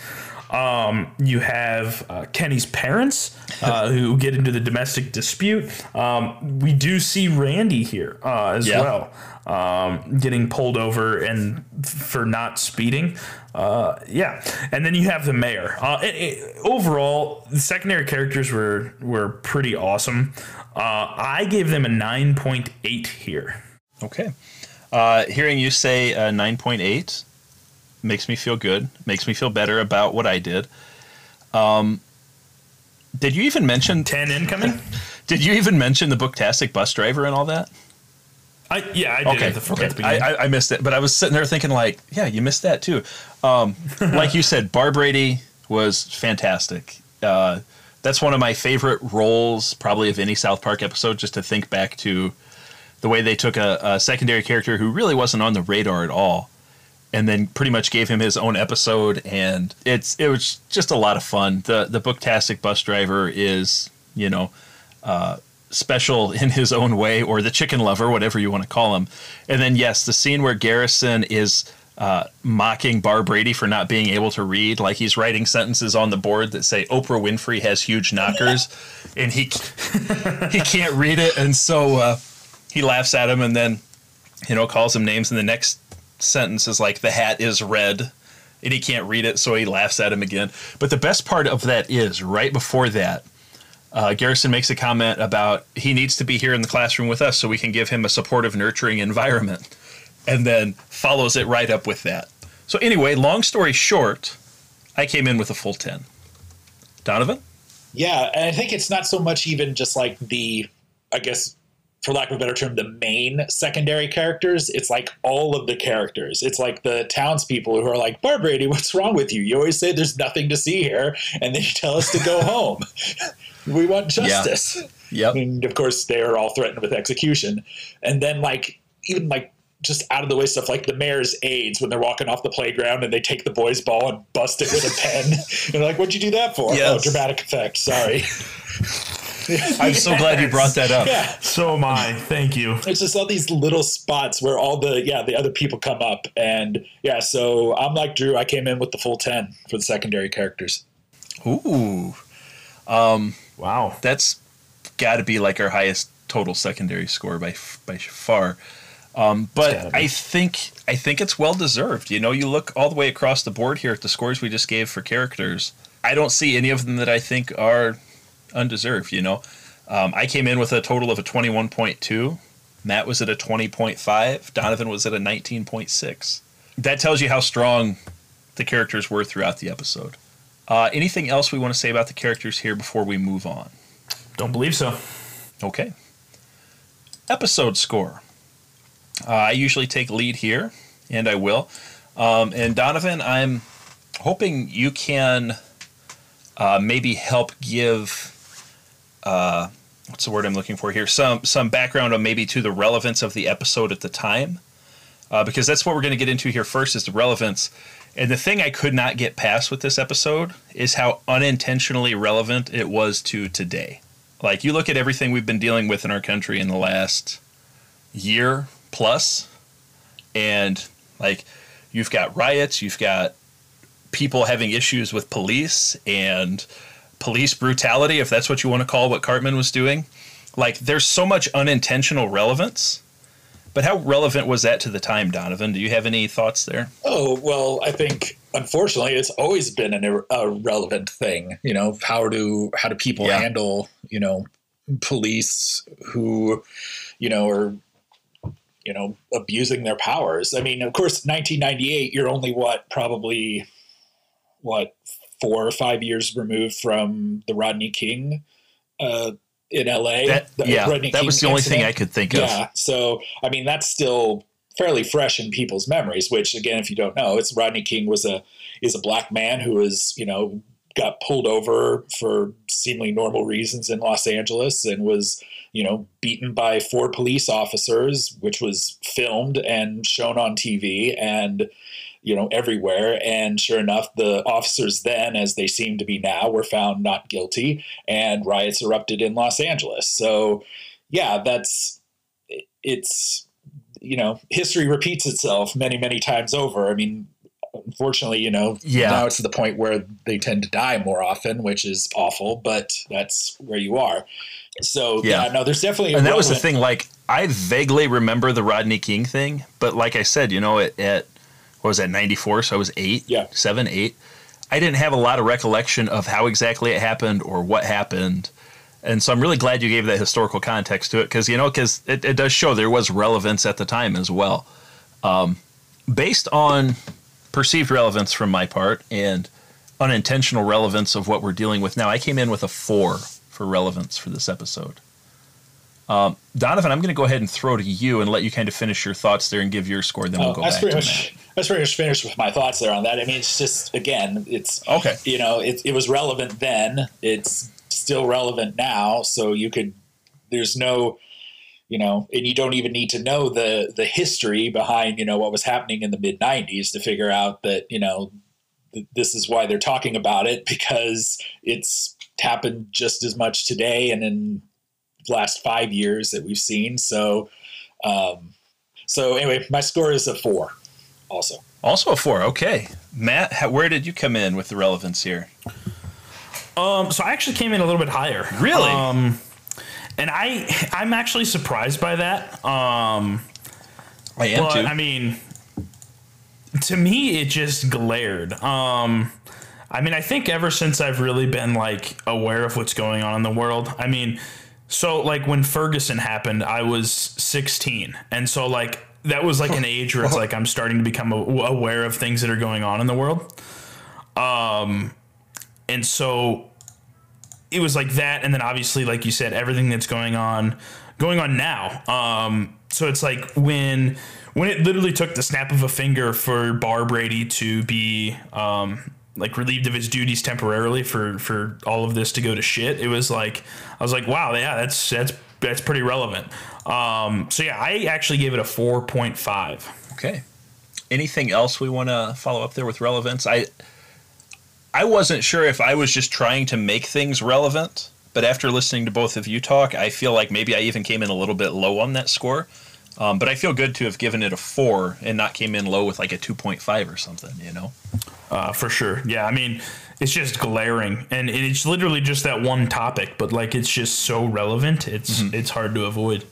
Um, you have uh, Kenny's parents uh, [laughs] who get into the domestic dispute. Um, we do see Randy here uh, as Yeah. well, um, getting pulled over and for not speeding. Uh, yeah, and then you have the mayor. Uh, it, it- overall, the secondary characters were were pretty awesome. Uh, I gave them a nine point eight here. Okay. Uh, hearing you say uh, 9.8 makes me feel good, makes me feel better about what I did. Um, did you even mention Ten incoming. [laughs] did you even mention the booktastic bus driver and all that? I yeah, I did Okay, the, okay. the. I, I, I missed it, but I was sitting there thinking like, yeah, you missed that too. Um, [laughs] like you said, Barbrady was fantastic. Uh, that's one of my favorite roles, probably of any South Park episode. Just to think back to the way they took a, a secondary character who really wasn't on the radar at all, and then pretty much gave him his own episode, and it's it was just a lot of fun. The the booktastic bus driver is you know special [laughs] in his own way, or the chicken lover, whatever you want to call him. And then, yes, the scene where Garrison is uh, mocking Barbrady for not being able to read, like he's writing sentences on the board that say Oprah Winfrey has huge knockers, [laughs] and he he can't read it, and so uh, he laughs at him, and then you know calls him names, and the next sentence is like the hat is red. And he can't read it, so he laughs at him again. But the best part of that is right before that, uh, Garrison makes a comment about he needs to be here in the classroom with us so we can give him a supportive, nurturing environment, and then follows it right up with that. So, anyway, long story short, I came in with a full 10. Donovan? Yeah, and I think it's not so much even just like the, I guess, for lack of a better term, the main secondary characters. It's like all of the characters. It's like the townspeople who are like, Barbrady, what's wrong with you? You always say there's nothing to see here, and then you tell us to go [laughs] home. we want justice. Yeah. Yep. And of course, they are all threatened with execution. And then, like, even like just out of the way stuff like the mayor's aides when they're walking off the playground and they take the boy's ball and bust it with a pen. and [laughs] they're like, what'd you do that for? Oh, yes. Oh, dramatic effect. Sorry. [laughs] [laughs] I'm so glad you brought that up. yeah. so am I. Thank you. It's just all these little spots where all the, yeah, the other people come up. And yeah, so I'm like Drew. I came in with the full 10 for the secondary characters. Ooh, Wow. that's got to be like our highest total secondary score by by far. Um, but. I think I think it's well deserved. You know, you look all the way across the board here at the scores we just gave for characters. I don't see any of them that I think are undeserved. You know, um, I came in with a total of a twenty one point two. Matt was at a twenty point five. Donovan was at a nineteen point six. That tells you how strong the characters were throughout the episode. Uh, anything else we want to say about the characters here before we move on? Don't believe so. Okay. Episode score. Uh, I usually take lead here, and I will. Um, and Donovan, I'm hoping you can uh, maybe help give. Uh, what's the word I'm looking for here? Some some background on maybe to the relevance of the episode at the time, uh, because that's what we're going to get into here first is the relevance. And the thing I could not get past with this episode is how unintentionally relevant it was to today. Like you look at everything we've been dealing with in our country in the last year plus, and like you've got riots, you've got people having issues with police and police brutality, if that's what you want to call what Cartman was doing. Like there's so much unintentional relevance. But how relevant was that to the time, Donovan? Do you have any thoughts there? Oh, well, I think unfortunately it's always been an ir- a relevant thing, you know, how do how do people Yeah. handle, you know, police who, you know, are you know, abusing their powers. I mean, of course, 1998, you're only what probably what 4 or 5 years removed from the Rodney King uh in LA. That, yeah, Rodney that was King the only thing. I could think of. Yeah. So, I mean, that's still fairly fresh in people's memories. Which, again, if you don't know, it's Rodney King was a is a black man who was, you know, got pulled over for seemingly normal reasons in Los Angeles and was, you know, beaten by four police officers, which was filmed and shown on TV and, you know, everywhere. And sure enough, the officers then, as they seem to be now, were found not guilty and riots erupted in Los Angeles. So, yeah, that's it's, you know, history repeats itself many, many times over. I mean, unfortunately, you know, Yeah. now it's to the point where they tend to die more often, which is awful, but that's where you are. So Yeah. yeah, no, there's definitely a and that was the thing. Like I vaguely remember the Rodney King thing, but like I said, you know, at, at what was that ninety four? So I was eight, Yeah. seven, eight. I didn't have a lot of recollection of how exactly it happened or what happened, and so I'm really glad you gave that historical context to it because you know because it, it does show there was relevance at the time as well, um, based on perceived relevance from my part and unintentional relevance of what we're dealing with now. I came in with a four for relevance for this episode. Um, Donovan, I'm going to go ahead and throw to you and let you kind of finish your thoughts there and give your score. Then we'll Oh, go that's back to much that's pretty much finished with my thoughts there on that. I mean, it's just again, it's Okay. You know, it, it was relevant then. It's still relevant now. So you could. There's no, you know, and you don't even need to know the the history behind you know what was happening in the mid '90s to figure out that you know th- this is why they're talking about it [laughs] because it's happened just as much today and in last five years that we've seen. So. Um, so anyway, my score is a four. Also, Also a four. Okay, Matt, how, where did you come in with the relevance here? Um, so I actually came in a little bit higher. Really? Um, and I I'm actually surprised by that. Um, I am but too. I mean, to me, it just glared. Um, I mean, I think ever since I've really been like aware of what's going on in the world. I mean, so like when Ferguson happened, I was 16, and so like that was like an [laughs] age where it's like I'm starting to become aware of things that are going on in the world. Um, and so it was like that, and then obviously, like you said, everything that's going on, going on now. Um, so it's like when when it literally took the snap of a finger for Barbrady to be um, like relieved of his duties temporarily for for all of this to go to shit. It was like I was like, wow, yeah, that's that's that's pretty relevant. Um, so yeah, I actually gave it a four point five. Okay. Anything else we want to follow up there with relevance? I I wasn't sure if I was just trying to make things relevant, but after listening to both of you talk, I feel like maybe I even came in a little bit low on that score. Um, but I feel good to have given it a four and not came in low with like a two point five or something. You know. Uh, for sure. Yeah, I mean, it's just glaring, and it's literally just that one topic, but like it's just so relevant. It's it's hard to avoid.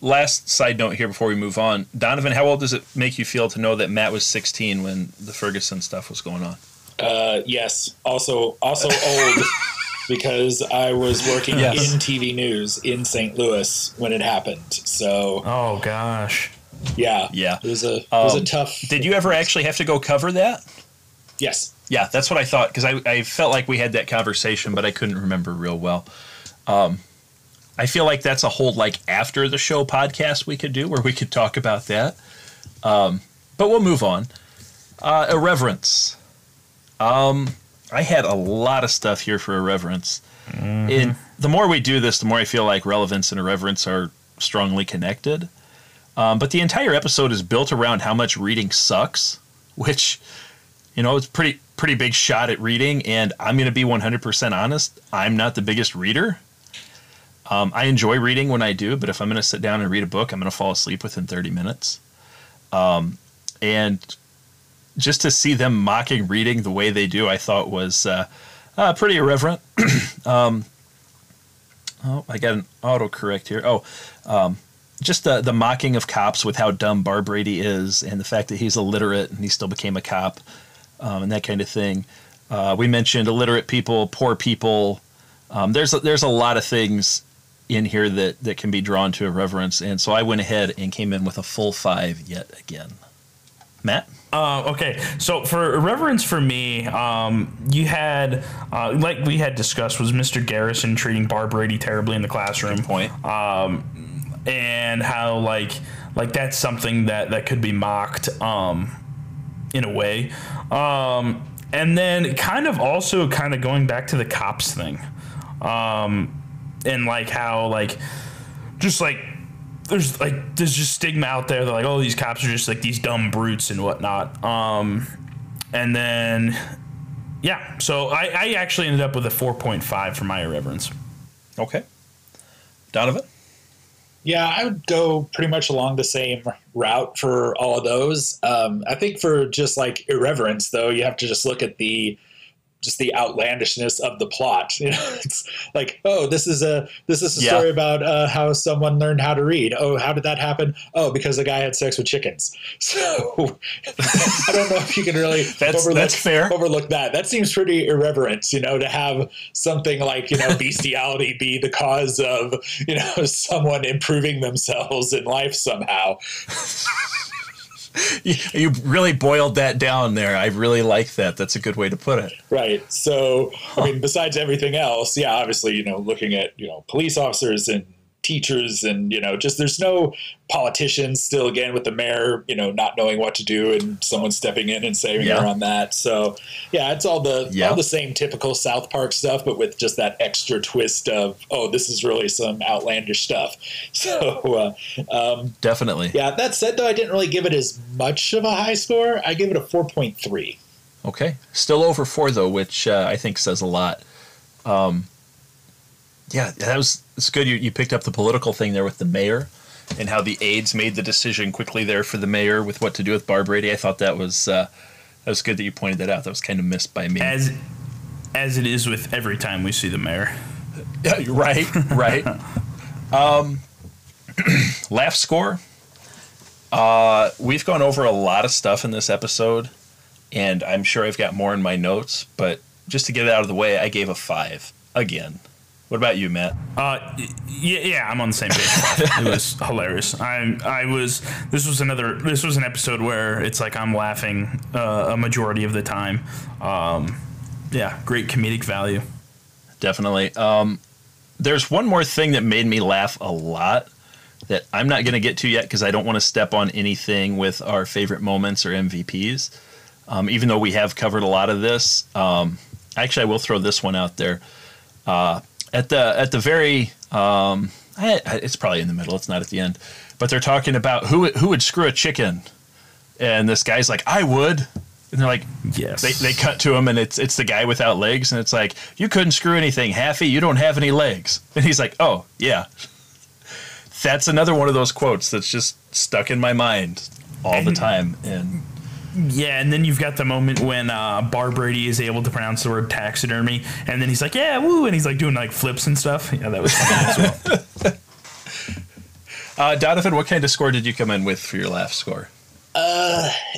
Last side note here before we move on, Donovan, how old does it make you feel to know that Matt was 16 when the Ferguson stuff was going on? uh, yes, also also old [laughs] because I was working Yes. in TV news in St. Louis when it happened. So Oh gosh. yeah, Yeah. it was a it was a Um, tough. Did you ever actually have to go cover that? yes, Yeah, that's what I thought because I, I felt like we had that conversation, but I couldn't remember real well. Um, I feel like that's a whole like after the show podcast we could do where we could talk about that. Um, but we'll move on. Uh, irreverence. Um, I had a lot of stuff here for irreverence. And the more we do this, the more I feel like relevance and irreverence are strongly connected. Um, but the entire episode is built around how much reading sucks, [laughs] which you know, it's pretty pretty big shot at reading, and I'm going to be 100% honest. I'm not the biggest reader. Um, I enjoy reading when I do, but if I'm going to sit down and read a book, I'm going to fall asleep within 30 minutes. Um, and just to see them mocking reading the way they do, I thought was uh, uh, pretty irreverent. [clears throat] um, oh, I got an autocorrect here. Oh, um, just the the mocking of cops with how dumb Barbrady is, and the fact that he's illiterate and he still became a cop, um, and that kind of thing. Uh, we mentioned illiterate people, poor people. Um, there's a, there's a lot of things in here that that can be drawn to irreverence, and so I went ahead and came in with a full five yet again. Matt, Uh, okay, so for irreverence for me, um, you had uh, like we had discussed was Mr. Garrison treating Barbrady terribly in the classroom. point. and how like like that's something that that could be mocked um in a way um and then kind of also kind of going back to the cops thing, um, and like how like just like there's like there's just stigma out there that like oh these cops are just like these dumb brutes and whatnot. Um, and then yeah, so I, I actually ended up with a 4.5 for my irreverence. Okay. Donovan? Yeah, I would go pretty much along the same route for all of those. Um, I think for just like irreverence, though, you have to just look at the just the outlandishness of the plot. [laughs] You know, it's like, oh, this is a this is a Yeah. story about uh, how someone learned how to read. Oh, how did that happen? Oh, because the guy had sex with chickens. [laughs] So I don't know if you can really [laughs] That's- that's fair. Overlook that. That seems pretty irreverent. You know, to have something like you know bestiality be the cause of you know someone improving themselves in life somehow. [laughs] You, you really boiled that down there. I really like that. That's a good way to put it. Right. So, I mean, besides everything else, yeah, obviously, you know, looking at, you know, police officers and teachers and, you know, just there's no politicians still again with the mayor, you know, not knowing what to do and someone stepping in and saving Yeah. her on that. So, yeah, it's all the Yeah. all the same typical South Park stuff, but with just that extra twist of, oh, this is really some outlandish stuff. [laughs] So, uh, um, Definitely. yeah, that said, though, I didn't really give it as much of a high score. I gave it a 4.3. Okay. Still over four though, which uh, I think says a lot. Um, yeah, that was it's good. You, you picked up the political thing there with the mayor and how the aides made the decision quickly there for the mayor with what to do with Barbrady. I thought that was uh, that was good that you pointed that out. That was kind of missed by me. As as it is with every time we see the mayor. Yeah, right, right. [laughs] um, [clears throat] laugh score. Uh, we've gone over a lot of stuff in this episode, and I'm sure I've got more in my notes. But just to get it out of the way, I gave a five again. What about you, Matt? Uh, yeah, yeah, I'm on the same page. it was [laughs] hilarious. I, I was. This was another. This was an episode where it's like I'm laughing uh, a majority of the time. Um, yeah, great comedic value. Definitely. Um, there's one more thing that made me laugh a lot that I'm not going to get to yet because I don't want to step on anything with our favorite moments or MVPs. Um, even though we have covered a lot of this, um, actually, I will throw this one out there. Uh, at the at the very, um, I, it's probably in the middle. It's not at the end, but they're talking about who who would screw a chicken, and this guy's like, I would, and they're like, Yes. they, they cut to him and it's it's the guy without legs and it's like you couldn't screw anything Haffy you don't have any legs and he's like oh yeah that's another one of those quotes that's just stuck in my mind all the time and Yeah, and then you've got the moment when uh, Barbrady is able to pronounce the word taxidermy, and then he's like, "Yeah, woo!" and he's like doing like flips and stuff. Yeah, that was funny as well. [laughs] uh, Donovan what kind of score did you come in with for your laugh score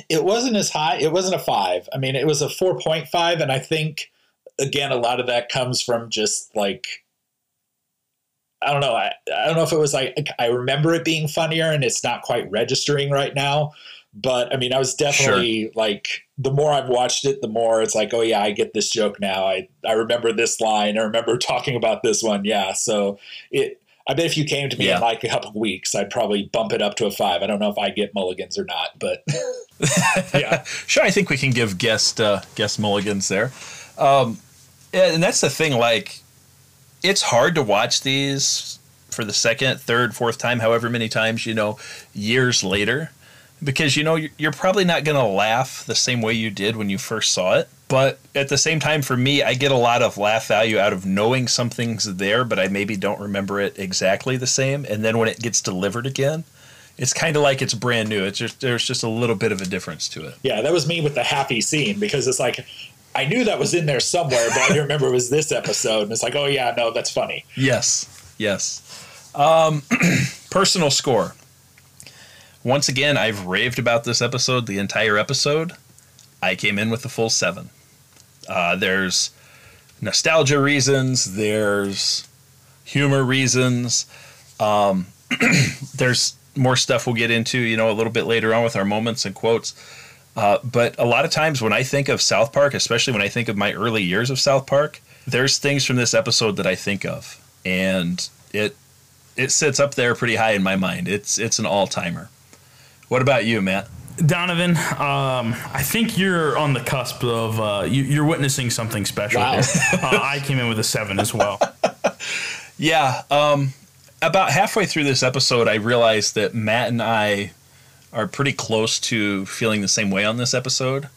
it wasn't as high. It wasn't a five. I mean, it was a 4.5. And I think, again, a lot of that comes from just like, I don't know. I, I don't know if it was like, I remember it being funnier and it's not quite registering right now. But I mean, I was definitely like, the more I've watched it, the more it's like, oh, yeah, I get this joke now. I, I remember this line. I remember [laughs] talking about this one. Yeah. So it, I bet if you came to me Yeah. in like a couple of weeks, I'd probably bump it up to a five. I don't know if I get mulligans or not, but [laughs] yeah. [laughs] sure I think we can give guest uh, guest mulligans there um, and that's the thing like it's hard to watch these for the second third fourth time however many times you know years later because you know you're probably not going to laugh the same way you did when you first saw it but at the same time for me i get a lot of laugh value out of knowing something's there but i maybe don't remember it exactly the same and then when it gets delivered again it's kind of like it's brand new it's just there's just a little bit of a difference to it Yeah, that was me with the happy scene because it's like I knew that was in there somewhere, but I didn't remember it was this episode. And it's like, oh yeah, no, that's funny. Yes, yes. Um, [clears throat] personal score. Once again, I've raved about this episode the entire episode. I came in with a full seven. Uh, there's nostalgia reasons. There's humor reasons. Um, [clears throat] there's more stuff we'll get into, you know, a little bit later on with our moments and quotes. Uh, but a lot of times when I think of South Park, especially when I think of my early years of South Park, there's things from this episode that I think of, and it it sits up there pretty high in my mind. It's it's an all timer. What about you, Matt? Donovan, um, I think you're on the cusp of uh, you, you're witnessing something special. Wow. here. uh, I came in with a seven as well. [laughs] Yeah. Um, about halfway through this episode, I realized that Matt and I are pretty close to feeling the same way on this episode.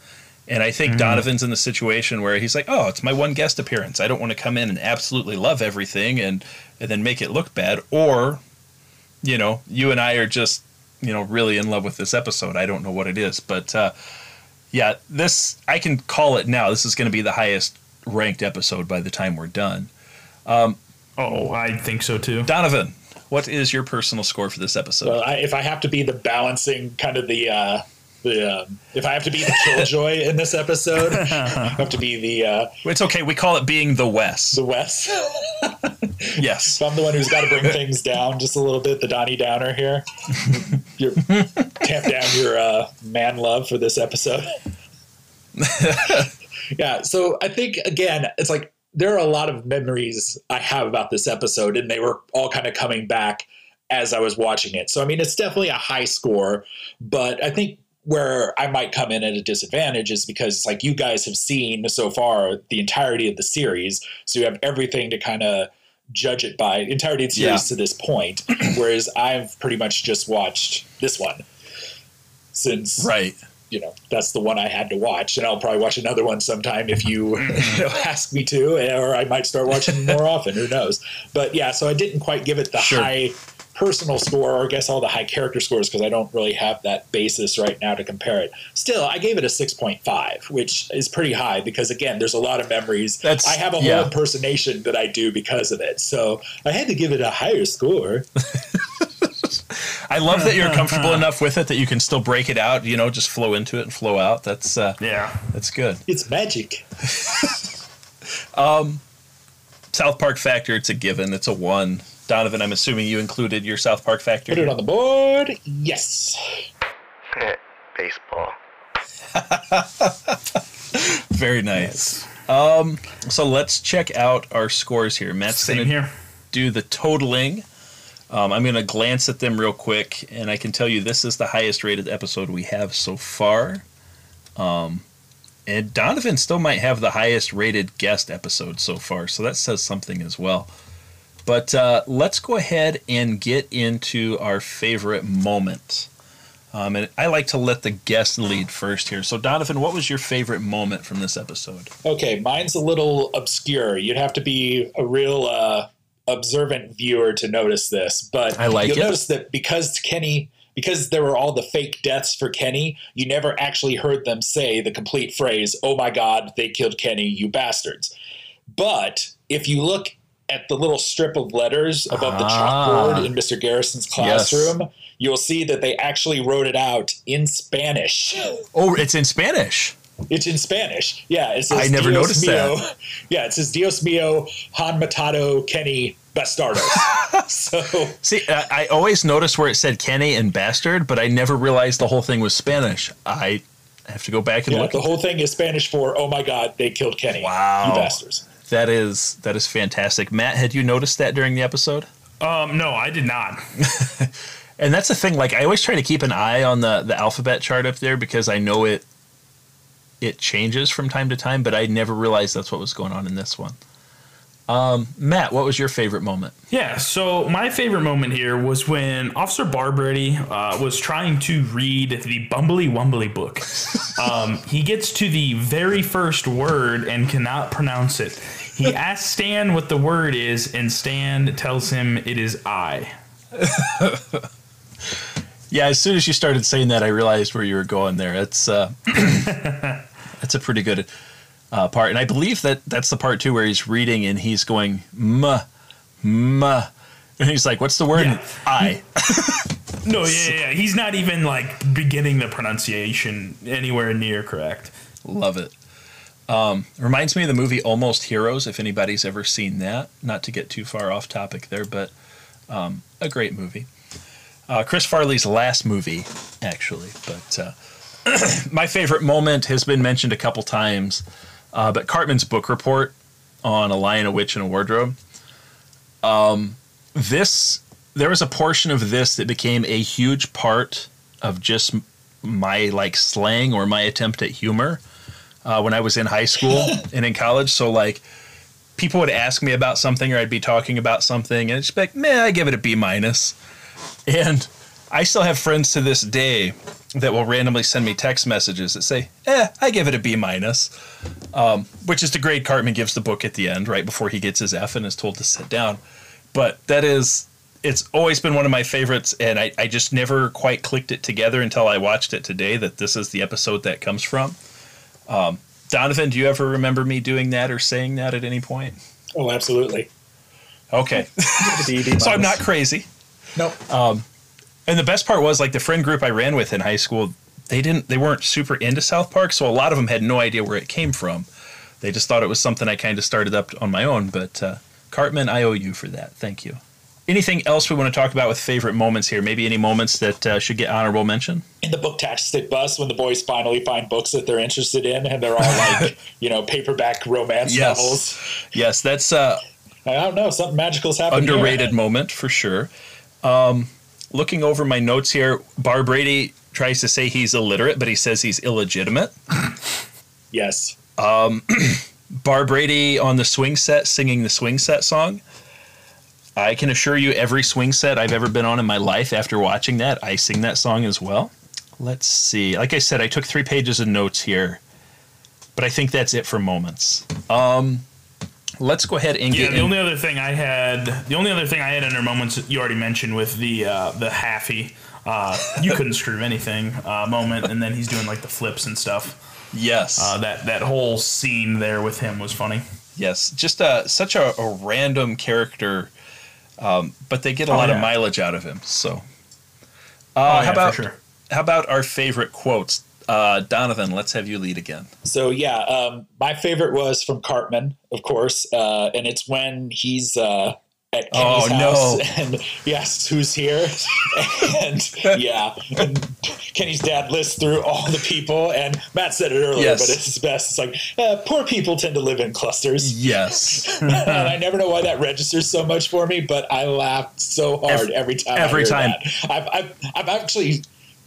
And I think Donovan's in the situation where he's like, "Oh, it's my one guest appearance. I don't want to come in and absolutely love everything and and then make it look bad." Or, you know, you and I are just, you know, really in love with this episode. I don't know what it is, but uh, yeah, this I can call it now. This is going to be the highest ranked episode by the time we're done. Um, oh, I think so too. Donovan, what is your personal score for this episode? Well, I, if I have to be the balancing kind of the uh, the um, if I have to be the killjoy in this episode, [laughs] I have to be the uh, it's okay. We call it being the West. the West. [laughs] Yes. So I'm the one who's got to bring [laughs] things down just a little bit. The Donnie Downer here. you tamp down your uh, man love for this episode. yeah. So I think again, it's like there are a lot of memories I have about this episode, and they were all kind of coming back as I was watching it. So I mean, it's definitely a high score, but I think where I might come in at a disadvantage is because like you guys have seen so far the entirety of the series, so you have everything to kind of judge it by entirety of the series Yeah. to this point, [clears throat] whereas I've pretty much just watched this one since Right. you know that's the one I had to watch, and I'll probably watch another one sometime if you, you [laughs] know, mm-hmm. [laughs] ask me to, or I might start watching more [laughs] often. Who knows? But yeah, so I didn't quite give it the Sure. high personal score, or I guess all the high character scores, because I don't really have that basis right now to compare it. Still, I gave it a six point five, which is pretty high because again, there's a lot of memories. That's- I have a whole yeah. impersonation that I do because of it, so I had to give it a higher score. [laughs] I love that you're comfortable [laughs] enough with it that you can still break it out. You know, just flow into it and flow out. That's uh, Yeah. that's good. It's magic. [laughs] um, South Park factor. It's a given. It's a one. Donovan, I'm assuming you included your South Park factor. Put it on the board. Yes. Baseball. [laughs] Very nice. Um, so let's check out our scores here. Matt's Same gonna here. do the totaling. Um, I'm going to glance at them real quick, and I can tell you this is the highest rated episode we have so far. Um, and Donovan still might have the highest rated guest episode so far, so that says something as well. But uh, let's go ahead and get into our favorite moment. Um, and I like to let the guest lead first here. So, Donovan, what was your favorite moment from this episode? Okay, mine's a little obscure. You'd have to be a real uh, observant viewer to notice this, but I like you'll it. notice that because Kenny, because there were all the fake deaths for Kenny, you never actually heard them say the complete phrase, "Oh my God, they killed Kenny, you bastards." But if you look at the little strip of letters above the Ah. chalkboard in Mr. Garrison's classroom, you'll see that they actually wrote it out in Spanish. Oh, it's in Spanish. It's in Spanish. Yeah, it says I never Dios noticed mio. that. [laughs] Yeah, it says Dios mio, Han matado Kenny bastardos. [laughs] so See, I, I always noticed where it said Kenny and bastard, but I never realized the whole thing was Spanish. I have to go back and yeah, look. the whole thing is Spanish for "Oh my God, they killed Kenny." Wow. you bastards. That is that is fantastic. Matt, had you noticed that during the episode? Um, no, I did not. [laughs] And that's the thing. Like, I always try to keep an eye on the the alphabet chart up there because I know it it changes from time to time, but I never realized that's what was going on in this one. Um, Matt, what was your favorite moment? Yeah, so my favorite moment here was when Officer Barbrady uh, was trying to read the Bumbly Wumbly book. [laughs] Um, he gets to the very first word and cannot pronounce it. He asks Stan what the word is, and Stan tells him it is I. [laughs] Yeah, as soon as you started saying that, I realized where you were going there. It's uh, [laughs] that's a pretty good uh, part, and I believe that that's the part too where he's reading and he's going "ma, ma," and he's like, "What's the word?" Yeah. I. [laughs] No, yeah, yeah, yeah. He's not even like beginning the pronunciation anywhere near correct. Love it. Um, reminds me of the movie Almost Heroes. If anybody's ever seen that, not to get too far off topic there, but um, a great movie. Uh, Chris Farley's last movie, actually. But uh, [clears throat] my favorite moment has been mentioned a couple times. Uh, but Cartman's book report on A Lion, a Witch, and a Wardrobe. Um, this there was a portion of this that became a huge part of just my like slang or my attempt at humor uh, when I was in high school [laughs] and in college. So like people would ask me about something or I'd be talking about something and it's just like, man, I give it a B minus. And I still have friends to this day that will randomly send me text messages that say, eh, I give it a B minus, um, which is the grade Cartman gives the book at the end, right before he gets his F and is told to sit down. But that is, it's always been one of my favorites, and I, I just never quite clicked it together until I watched it today that this is the episode that comes from. Um, Donovan, do you ever remember me doing that or saying that at any point? Oh, absolutely. Okay. [laughs] [laughs] so I'm not crazy. Nope. And the best part was like the friend group I ran with in high school, they didn't they weren't super into South Park, so a lot of them had no idea where it came from. They just thought it was something I kind of started up on my own, but uh, Cartman, I owe you for that. Thank you. Anything else we want to talk about with favorite moments here? Maybe any moments that uh, should get honorable mention? in the book booktastic bus when the boys finally find books that they're interested in and they're all like [laughs] you know paperback romance Yes. novels Yes, that's uh, i don't know something magical's happening here. underrated moment for sure. Um, looking over my notes here, Barbrady tries to say he's illiterate, but he says he's illegitimate. [laughs] yes [clears throat] Barbrady on the swing set singing the swing set song. I can assure you, every swing set I've ever been on in my life, after watching that, I sing that song as well. Let's see. Like I said, I took three pages of notes here, but I think that's it for moments. Um, let's go ahead and Yeah, get the in- only other thing I had, the only other thing I had under moments you already mentioned with the uh, the halfy, uh, you couldn't screw anything uh, moment, and then he's doing like the flips and stuff. yes, Uh, that that whole scene there with him was funny. yes, just a, such a, a random character, um, but they get a Oh, lot of mileage out of him. So, uh, Oh, yeah, how about sure. how about our favorite quotes? Uh, Donovan, let's have you lead again. so yeah um, my favorite was from cartman of course uh, and it's when he's uh, at Kenny's Oh, no. house [laughs] and yes who's here [laughs] and yeah and kenny's dad lists through all the people and matt said it earlier Yes. but it's best it's like uh, poor people tend to live in clusters Yes. [laughs] and I never know why that registers so much for me, but I laughed so hard Every- every, time. Every time. I've, I've, I've actually,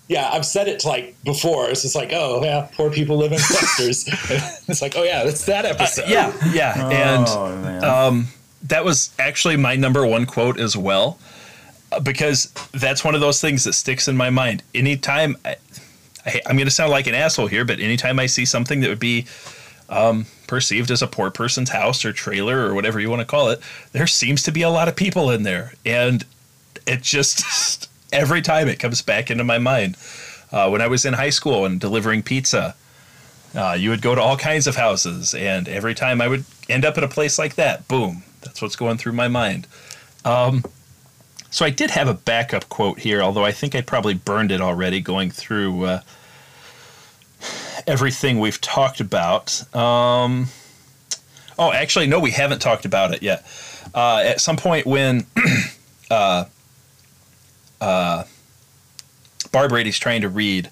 yeah, I've said it like before. It's just like, oh yeah, poor people live in clusters. [laughs] it's like, oh yeah, that's that episode. Uh, yeah, yeah, and oh, man. um, that was actually my number one quote as well, uh, because that's one of those things that sticks in my mind. Anytime, I, I, I'm going to sound like an asshole here, but anytime I see something that would be um, perceived as a poor person's house or trailer or whatever you want to call it, there seems to be a lot of people in there, and it just [laughs] every time it comes back into my mind. Uh, when I was in high school and delivering pizza, uh, you would go to all kinds of houses, and every time I would end up at a place like that, boom, that's what's going through my mind. Um, so I did have a backup quote here, although I think I probably burned it already going through uh, everything we've talked about. Um, oh, actually, no, we haven't talked about it yet. Uh, at some point when [clears throat] uh, uh, Barbrady's trying to read,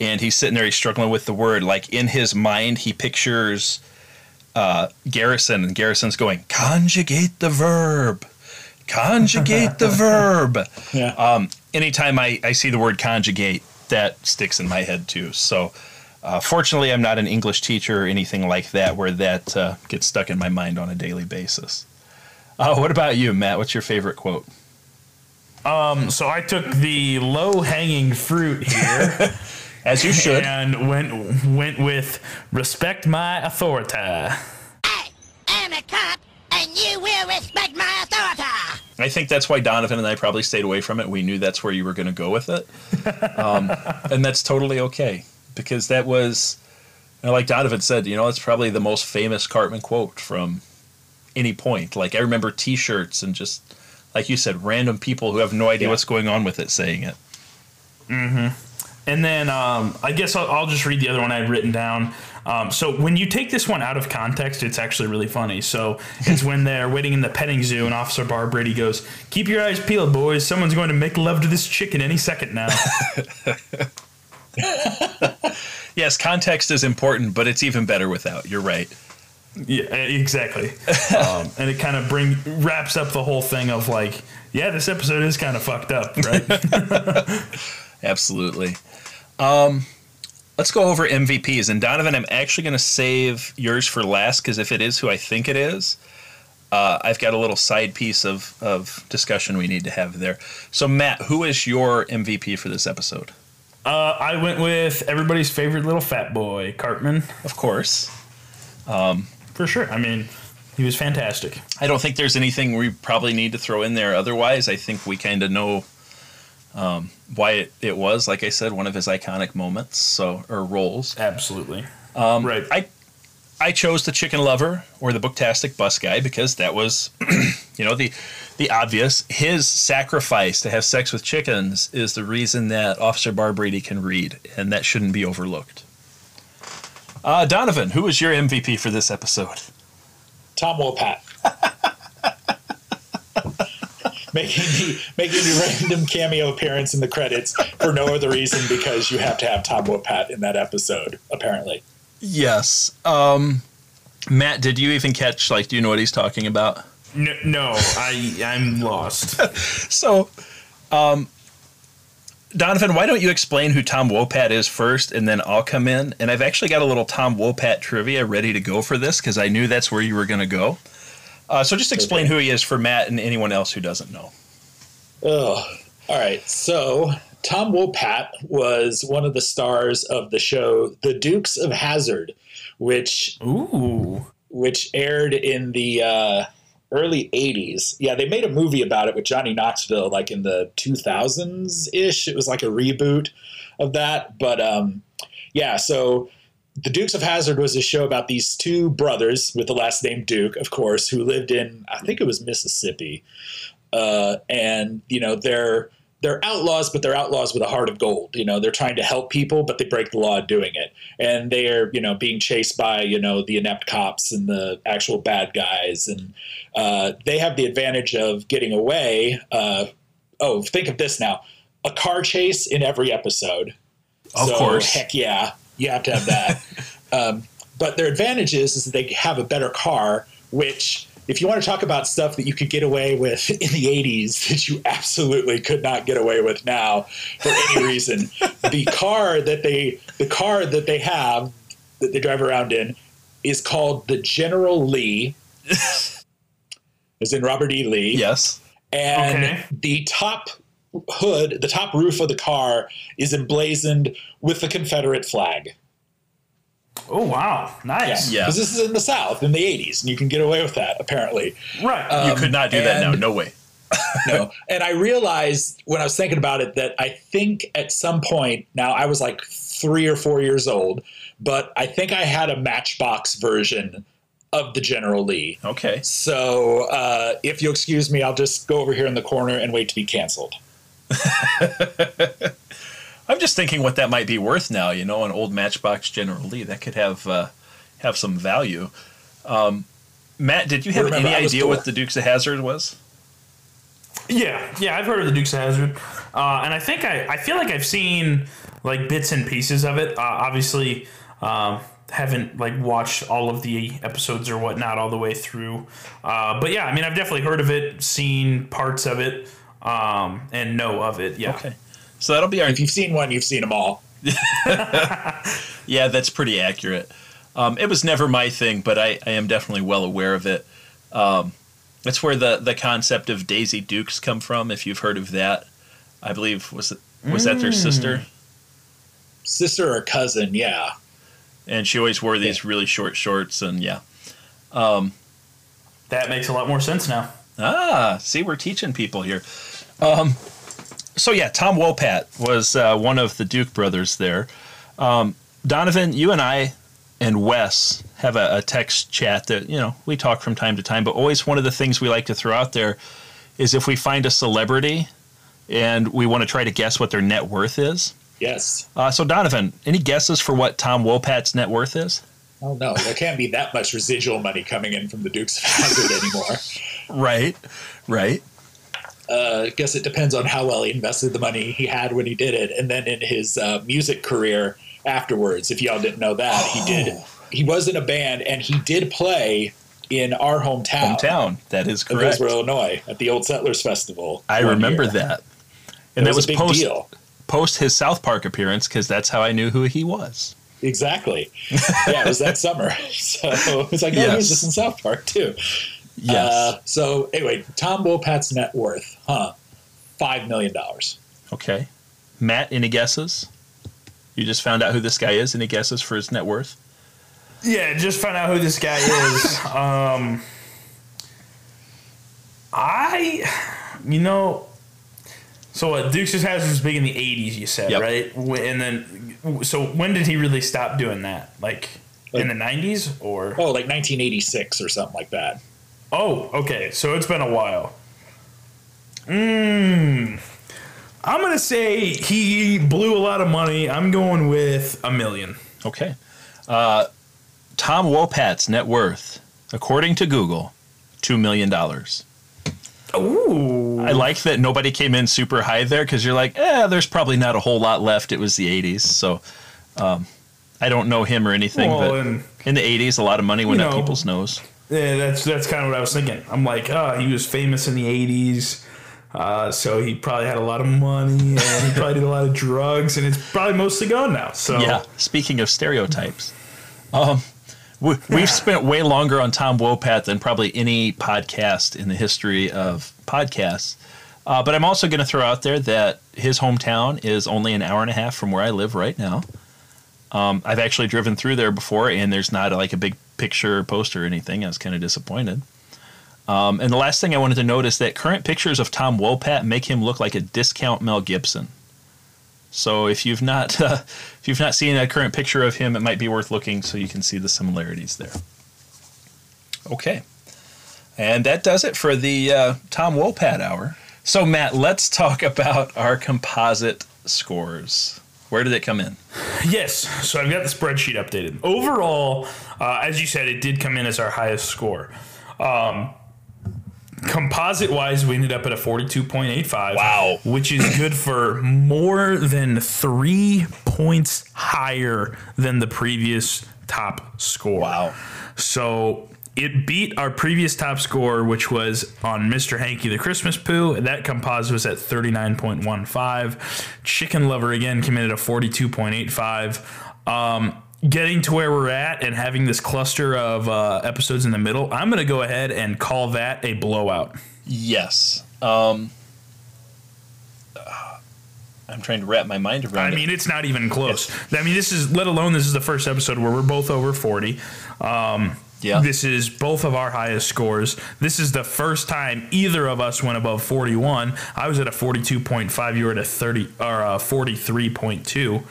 and he's sitting there, he's struggling with the word. Like in his mind, he pictures uh, Garrison, and Garrison's going, conjugate the verb, conjugate the [laughs] verb. yeah. Um, anytime I, I see the word conjugate, that sticks in my head too. So, uh, fortunately, I'm not an English teacher or anything like that where that uh, gets stuck in my mind on a daily basis. Uh, what about you, Matt? What's your favorite quote? Um, so I took the low hanging fruit here [laughs] As you should. and went went with respect my authority. I am a cop, and you will respect my authority. I think that's why Donovan and I probably stayed away from it. We knew that's where you were going to go with it. [laughs] Um, and that's totally okay because that was, you like Donovan said, you know, it's probably the most famous Cartman quote from any point. Like I remember t shirts and just, like you said, random people who have no idea Yeah. what's going on with it saying it. And then um, I guess I'll, I'll just read the other one I had written down. Um, so when you take this one out of context, it's actually really funny. So [laughs] it's when they're waiting in the petting zoo, and Officer Barbrady goes, "Keep your eyes peeled, boys. Someone's going to make love to this chicken any second now." [laughs] [laughs] Yes, context is important, but it's even better without. You're right. Yeah, exactly. [laughs] Um, and it kind of bring wraps up the whole thing of like, yeah, this episode is kind of fucked up, right? [laughs] Absolutely. Let's go over MVPs. And Donovan, I'm actually going to save yours for last because if it is who I think it is, uh, I've got a little side piece of, of discussion we need to have there. So, Matt, who is your MVP for this episode? Uh, I went with everybody's favorite little fat boy, Cartman, Of course. For sure. I mean, he was fantastic. I don't think there's anything we probably need to throw in there. Otherwise, I think we kind of know um, why it, it was, like I said, one of his iconic moments so or roles. Absolutely. right. I I chose the chicken lover or the booktastic bus guy because that was, [clears throat] you know, the the obvious. His sacrifice to have sex with chickens is the reason that Officer Barbrady can read, and that shouldn't be overlooked. Uh, Donovan, who was your MVP for this episode? Tom Wopat. [laughs] making the making the random cameo appearance in the credits for no other reason because you have to have Tom Wopat in that episode, apparently. Yes. Um, Matt, did you even catch? Like, do you know what he's talking about? no, no, I I'm lost. [laughs] So, um, Donovan, why don't you explain who Tom Wopat is first, and then I'll come in. And I've actually got a little Tom Wopat trivia ready to go for this because I knew that's where you were going to go. Uh, so just explain Okay. who he is for Matt and anyone else who doesn't know. Oh, all right. So Tom Wopat was one of the stars of the show The Dukes of Hazzard, which Ooh. which aired in the uh, early 80s. Yeah, they made a movie about it with Johnny Knoxville like in the 2000s ish. It was like a reboot of that. But um, yeah, so The Dukes of Hazzard was a show about these two brothers with the last name Duke, of course, who lived in, I think it was Mississippi. Uh, and, you know, they're. They're outlaws, but they're outlaws with a heart of gold. You know, they're trying to help people, but they break the law doing it. And they are, you know, being chased by, you know, the inept cops and the actual bad guys. And uh, they have the advantage of getting away. Uh, oh, think of this now a car chase in every episode. Of So, course. Heck yeah, you have to have that. [laughs] um, but their advantage is, is that they have a better car, which, if you want to talk about stuff that you could get away with [laughs] in the 80s that you absolutely could not get away with now for any [laughs] reason, the car that they the car that they have that they drive around in is called the General Lee. as in Robert E. Lee Yes. and Okay. the top hood, the top roof of the car is emblazoned with the Confederate flag. Oh wow. Nice. Yeah. Because this is in the South in the 80s, and you can get away with that, apparently. Right. you could not do that now. No way. [laughs] No. and I realized when I was thinking about it that I think at some point, now I was like three or four years old, but I think I had a Matchbox version of the General Lee. Okay. So uh, if you'll excuse me, I'll just go over here in the corner and wait to be canceled. [laughs] I'm just thinking what that might be worth now. You know, an old Matchbox General Lee that could have uh, have some value. Um, Matt, did you have Remember, any idea what the Dukes of Hazzard was? Yeah, yeah, I've heard of the Dukes of Hazzard, uh, and I think I, I feel like I've seen like bits and pieces of it. Uh, obviously, um, haven't like watched all of the episodes or whatnot all the way through, uh, but yeah, I mean, I've definitely heard of it, seen parts of it, um, and know of it. Yeah, Okay. So that'll be our If you've seen one, you've seen them all. [laughs] [laughs] Yeah, that's pretty accurate. Um, it was never my thing, but I, I am definitely well aware of it. Um, that's where the, the concept of Daisy Dukes come from. If you've heard of that, I believe was it, was that their sister, Sister or cousin, yeah. and she always wore these really short shorts, and yeah. that makes a lot more sense now. Ah, see, we're teaching people here. Um, so yeah, Tom Wopat was uh, one of the Duke brothers there. Um, Donovan, you and I and Wes have a, a text chat that you know we talk from time to time, but always one of the things we like to throw out there is if we find a celebrity and we want to try to guess what their net worth is. Yes. Uh, so Donovan, any guesses for what Tom Wopat's net worth is? Oh no, there can't be that much residual money coming in from the Dukes [laughs] of Hazzard anymore. Right, right. Uh, I guess it depends on how well he invested the money he had when he did it, and then in his uh, music career afterwards. If y'all didn't know that, he did. He was in a band, and he did play in our hometown, Hometown, that is of correct. Hillsboro, Illinois, at the Old Settlers Festival. I remember year. that. It And was, that was a big post deal. post his South Park appearance because that's how I knew who he was. Exactly. [laughs] Yeah, it was that summer. [laughs] So it's like, oh, Yes. he was just in South Park too. Yes. Uh, so anyway, Tom Wopat's net worth, huh? Five million dollars. okay. Matt, any guesses? You just found out who this guy is. Any guesses for his net worth? Yeah, just found out who this guy is. [laughs] um, I, you know, so what? Dukes Hazzard was big in the '80s. You said Yep. right, and then so when did he really stop doing that? Like, in the '90s or? Oh, like 1986 or something like that. Oh, okay. So it's been a while. Mmm. I'm gonna say he blew a lot of money. I'm going with a million. Okay. Uh, Tom Wopat's net worth, according to Google, $2 million. Ooh. I like that nobody came in super high there because you're like, eh, there's probably not a whole lot left. It was the 80s. So um, I don't know him or anything, Well, but and- in the 80s, a lot of money went You up know. people's nose. Yeah, that's that's kind of what I was thinking. I'm like, oh, he was famous in the '80s, uh, so he probably had a lot of money and he probably did a lot of drugs, and it's probably mostly gone now. So Yeah. Speaking of stereotypes, um, we, we've spent way longer on Tom Wopat than probably any podcast in the history of podcasts. Uh, but I'm also going to throw out there that his hometown is only an hour and a half from where I live right now. Um, I've actually driven through there before, and there's not like a big picture or poster or anything. I was kind of disappointed. Um, and the last thing I wanted to note is that current pictures of Tom Wopat make him look like a discount Mel Gibson. So if you've not uh, [laughs] if you've not seen a current picture of him, it might be worth looking so you can see the similarities there. Okay, and that does it for the uh, Tom Wopat hour. So Matt, let's talk about our composite scores. Where did it come in? Yes, so I've got the spreadsheet updated. Overall, uh, as you said, it did come in as our highest score. Um, composite wise, we ended up at a 42.85. Wow. Which is good for more than three points higher than the previous top score. Wow. So it beat our previous top score, which was on Mr. Hanky the Christmas Poo. That composite was at 39.15. Chicken Lover again committed a 42.85. Um, getting to where we're at and having this cluster of uh, episodes in the middle, I'm going to go ahead and call that a blowout. Yes. Um, uh, I'm trying to wrap my mind around I it. mean, it's not even close. I mean, this is, let alone this is the first episode where we're both over 40. Um, Yeah. This is both of our highest scores. This is the first time either of us went above 41. I was at a 42.5. You were at a 30 or a 43.2.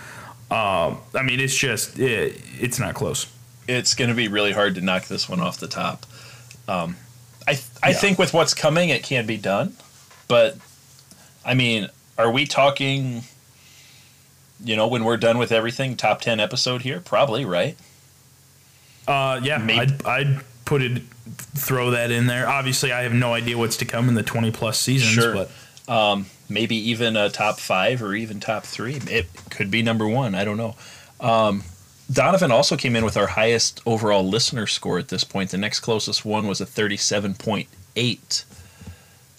Um, I mean, it's just it, it's not close. it's going to be really hard to knock this one off the top. Um, I I Yeah. think with what's coming, it can be done, but I mean, are we talking? You know, when we're done with everything, top ten episode here, probably right. Uh, yeah, Maybe- I'd, I'd put it, throw that in there. Obviously, I have no idea what's to come in the 20 plus seasons, Sure. but Maybe even a top five or even top three. It could be number one. I don't know. Um, Donovan also came in with our highest overall listener score at this point. The next closest one was a 37.8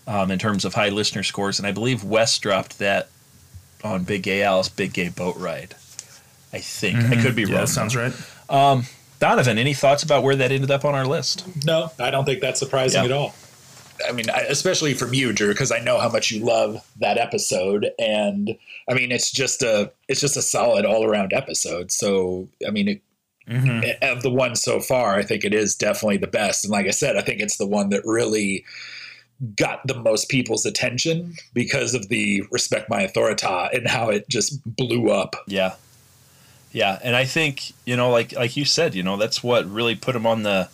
um, in terms of high listener scores. And I believe Wes dropped that on Big Gay Al's, Big Gay Boat Ride. I think. I could be yeah, wrong. that sounds right. Donovan, any thoughts about where that ended up on our list? No, I don't think that's surprising Yeah. at all. I mean, I, especially from you, Drew, because I know how much you love that episode, and I mean, it's just a it's just a solid all around episode. So, I mean, it, Mm-hmm. of the ones so far, I think it is definitely the best. And like I said, I think it's the one that really got the most people's attention because of the respect my authority and how it just blew up. Yeah. Yeah, and I think, you know, like like you said, you know, that's what really put him on the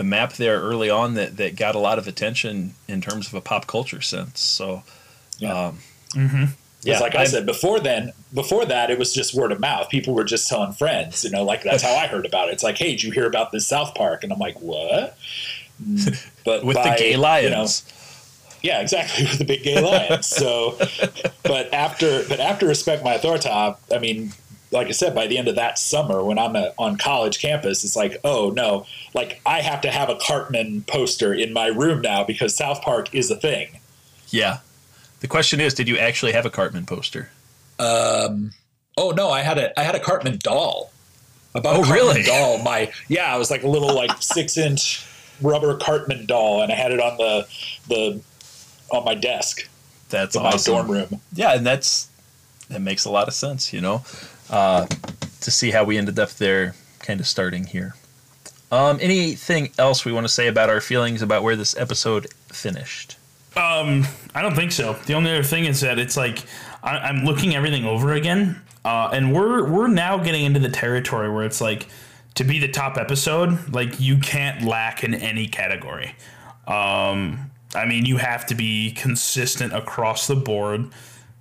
the map there early on that that got a lot of attention in terms of a pop culture sense. So, Yeah. um, Mm-hmm. yeah, like I I'm- said before then, before that, it was just word of mouth. People were just telling friends, you know, like that's how I heard about it. It's like, hey, did you hear about this South Park? And I'm like, what? Mm, [laughs] But with by, the gay you know, lions. yeah, exactly, [laughs] with the big gay lions. So, but after, but after respect my authority, I mean, like I said, by the end of that summer, when I'm a, on college campus, it's like, oh no, like I have to have a Cartman poster in my room now because South Park is a thing. yeah. The question is, did you actually have a Cartman poster? Um, oh no, I had a I had a Cartman doll. About Oh, a Cartman really? doll. My yeah, it was like a little like [laughs] six inch rubber Cartman doll, and I had it on the the on my desk That's in awesome. my dorm room. Yeah, and that's that makes a lot of sense, you know, uh, to see how we ended up there, kind of starting here. Um, anything else we want to say about our feelings about where this episode finished? Um, I don't think so. The only other thing is that it's like I, I'm looking everything over again, uh, and we're we're now getting into the territory where it's like to be the top episode, like you can't lack in any category. Um, I mean, you have to be consistent across the board,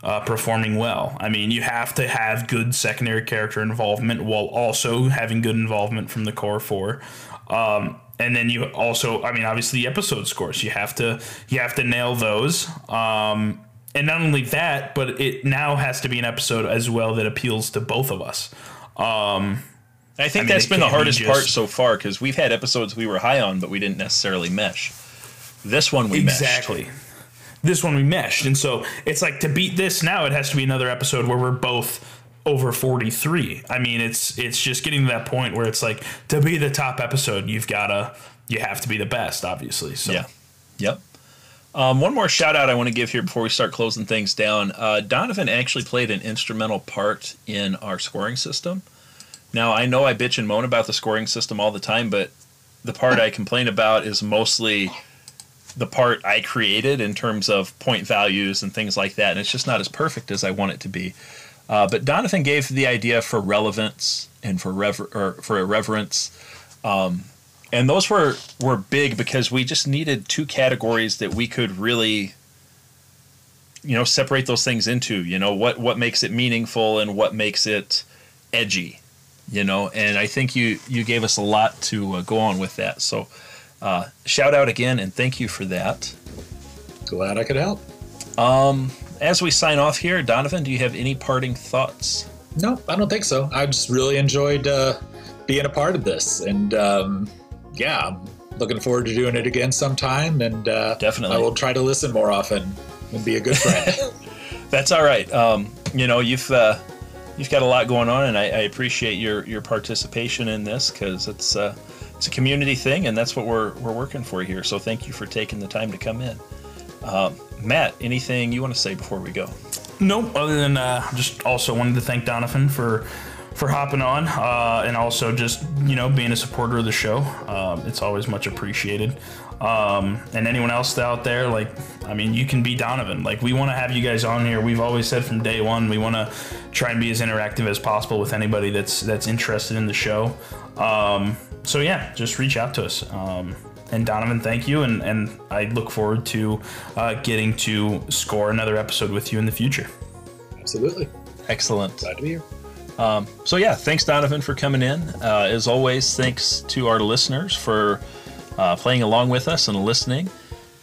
uh, performing well. I mean, you have to have good secondary character involvement while also having good involvement from the core four. Um, and then you also, I mean, obviously the episode scores. You have to you have to nail those. Um, and not only that, but it now has to be an episode as well that appeals to both of us. Um, I think I mean, that's been the can't be hardest just- part so far because we've had episodes we were high on, but we didn't necessarily mesh. This one we meshed. This one we meshed, and so it's like to beat this now. It has to be another episode where we're both over 43. I mean, it's it's just getting to that point where it's like to be the top episode, you've gotta you have to be the best, obviously. So Yeah. Yep. Um, one more shout out I want to give here before we start closing things down. Uh, Donovan actually played an instrumental part in our scoring system. Now, I know I bitch and moan about the scoring system all the time, but the part I complain about is mostly the part I created in terms of point values and things like that. And it's just not as perfect as I want it to be. Uh, but Donovan gave the idea for relevance and for rever- or for irreverence and those were were big because we just needed two categories that we could really you know separate those things into you know what what makes it meaningful and what makes it edgy you know and i think you you gave us a lot to uh, go on with that so uh, shout out again and thank you for that Glad I could help. as we sign off here donovan do you have any parting thoughts No, I don't think so. I just really enjoyed uh, being a part of this, and um, yeah, I'm looking forward to doing it again sometime. And uh, Definitely. I will try to listen more often and be a good friend. [laughs] [laughs] That's all right. Um, you know, you've uh, you've got a lot going on, and I, I appreciate your your participation in this because it's uh, it's a community thing, and that's what we're we're working for here. So thank you for taking the time to come in. Um, Matt, anything you want to say before we go? Nope. Other than uh, just also wanted to thank Donovan for for hopping on uh, and also just you know being a supporter of the show. Um, it's always much appreciated. Um, and anyone else out there, like I mean, you can be Donovan. Like we want to have you guys on here. We've always said from day one we want to try and be as interactive as possible with anybody that's that's interested in the show. Um, so yeah, just reach out to us. Um, and Donovan, thank you, and, and I look forward to uh, getting to score another episode with you in the future. Absolutely. Excellent. Glad to be here. So yeah, thanks Donovan for coming in. Uh, as always, thanks to our listeners for uh, playing along with us and listening.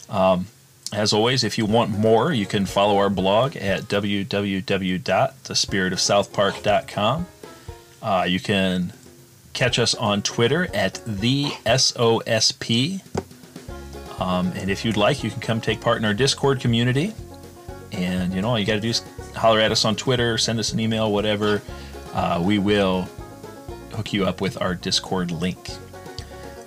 Um, as always, if you want more, you can follow our blog at www.thespiritofsouthpark.com. Uh, you can catch us on Twitter at the SOSP. Um, and if you'd like, you can come take part in our Discord community. And you know, all you got to do is holler at us on Twitter, send us an email, whatever. Uh, we will hook you up with our Discord link.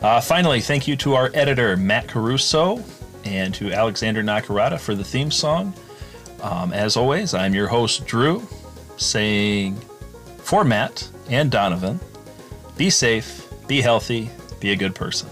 Uh, finally, thank you to our editor, Matt Caruso, and to Alexander Nakarada for the theme song. Um, as always, I'm your host, Drew, saying for Matt and Donovan, be safe, be healthy, be a good person.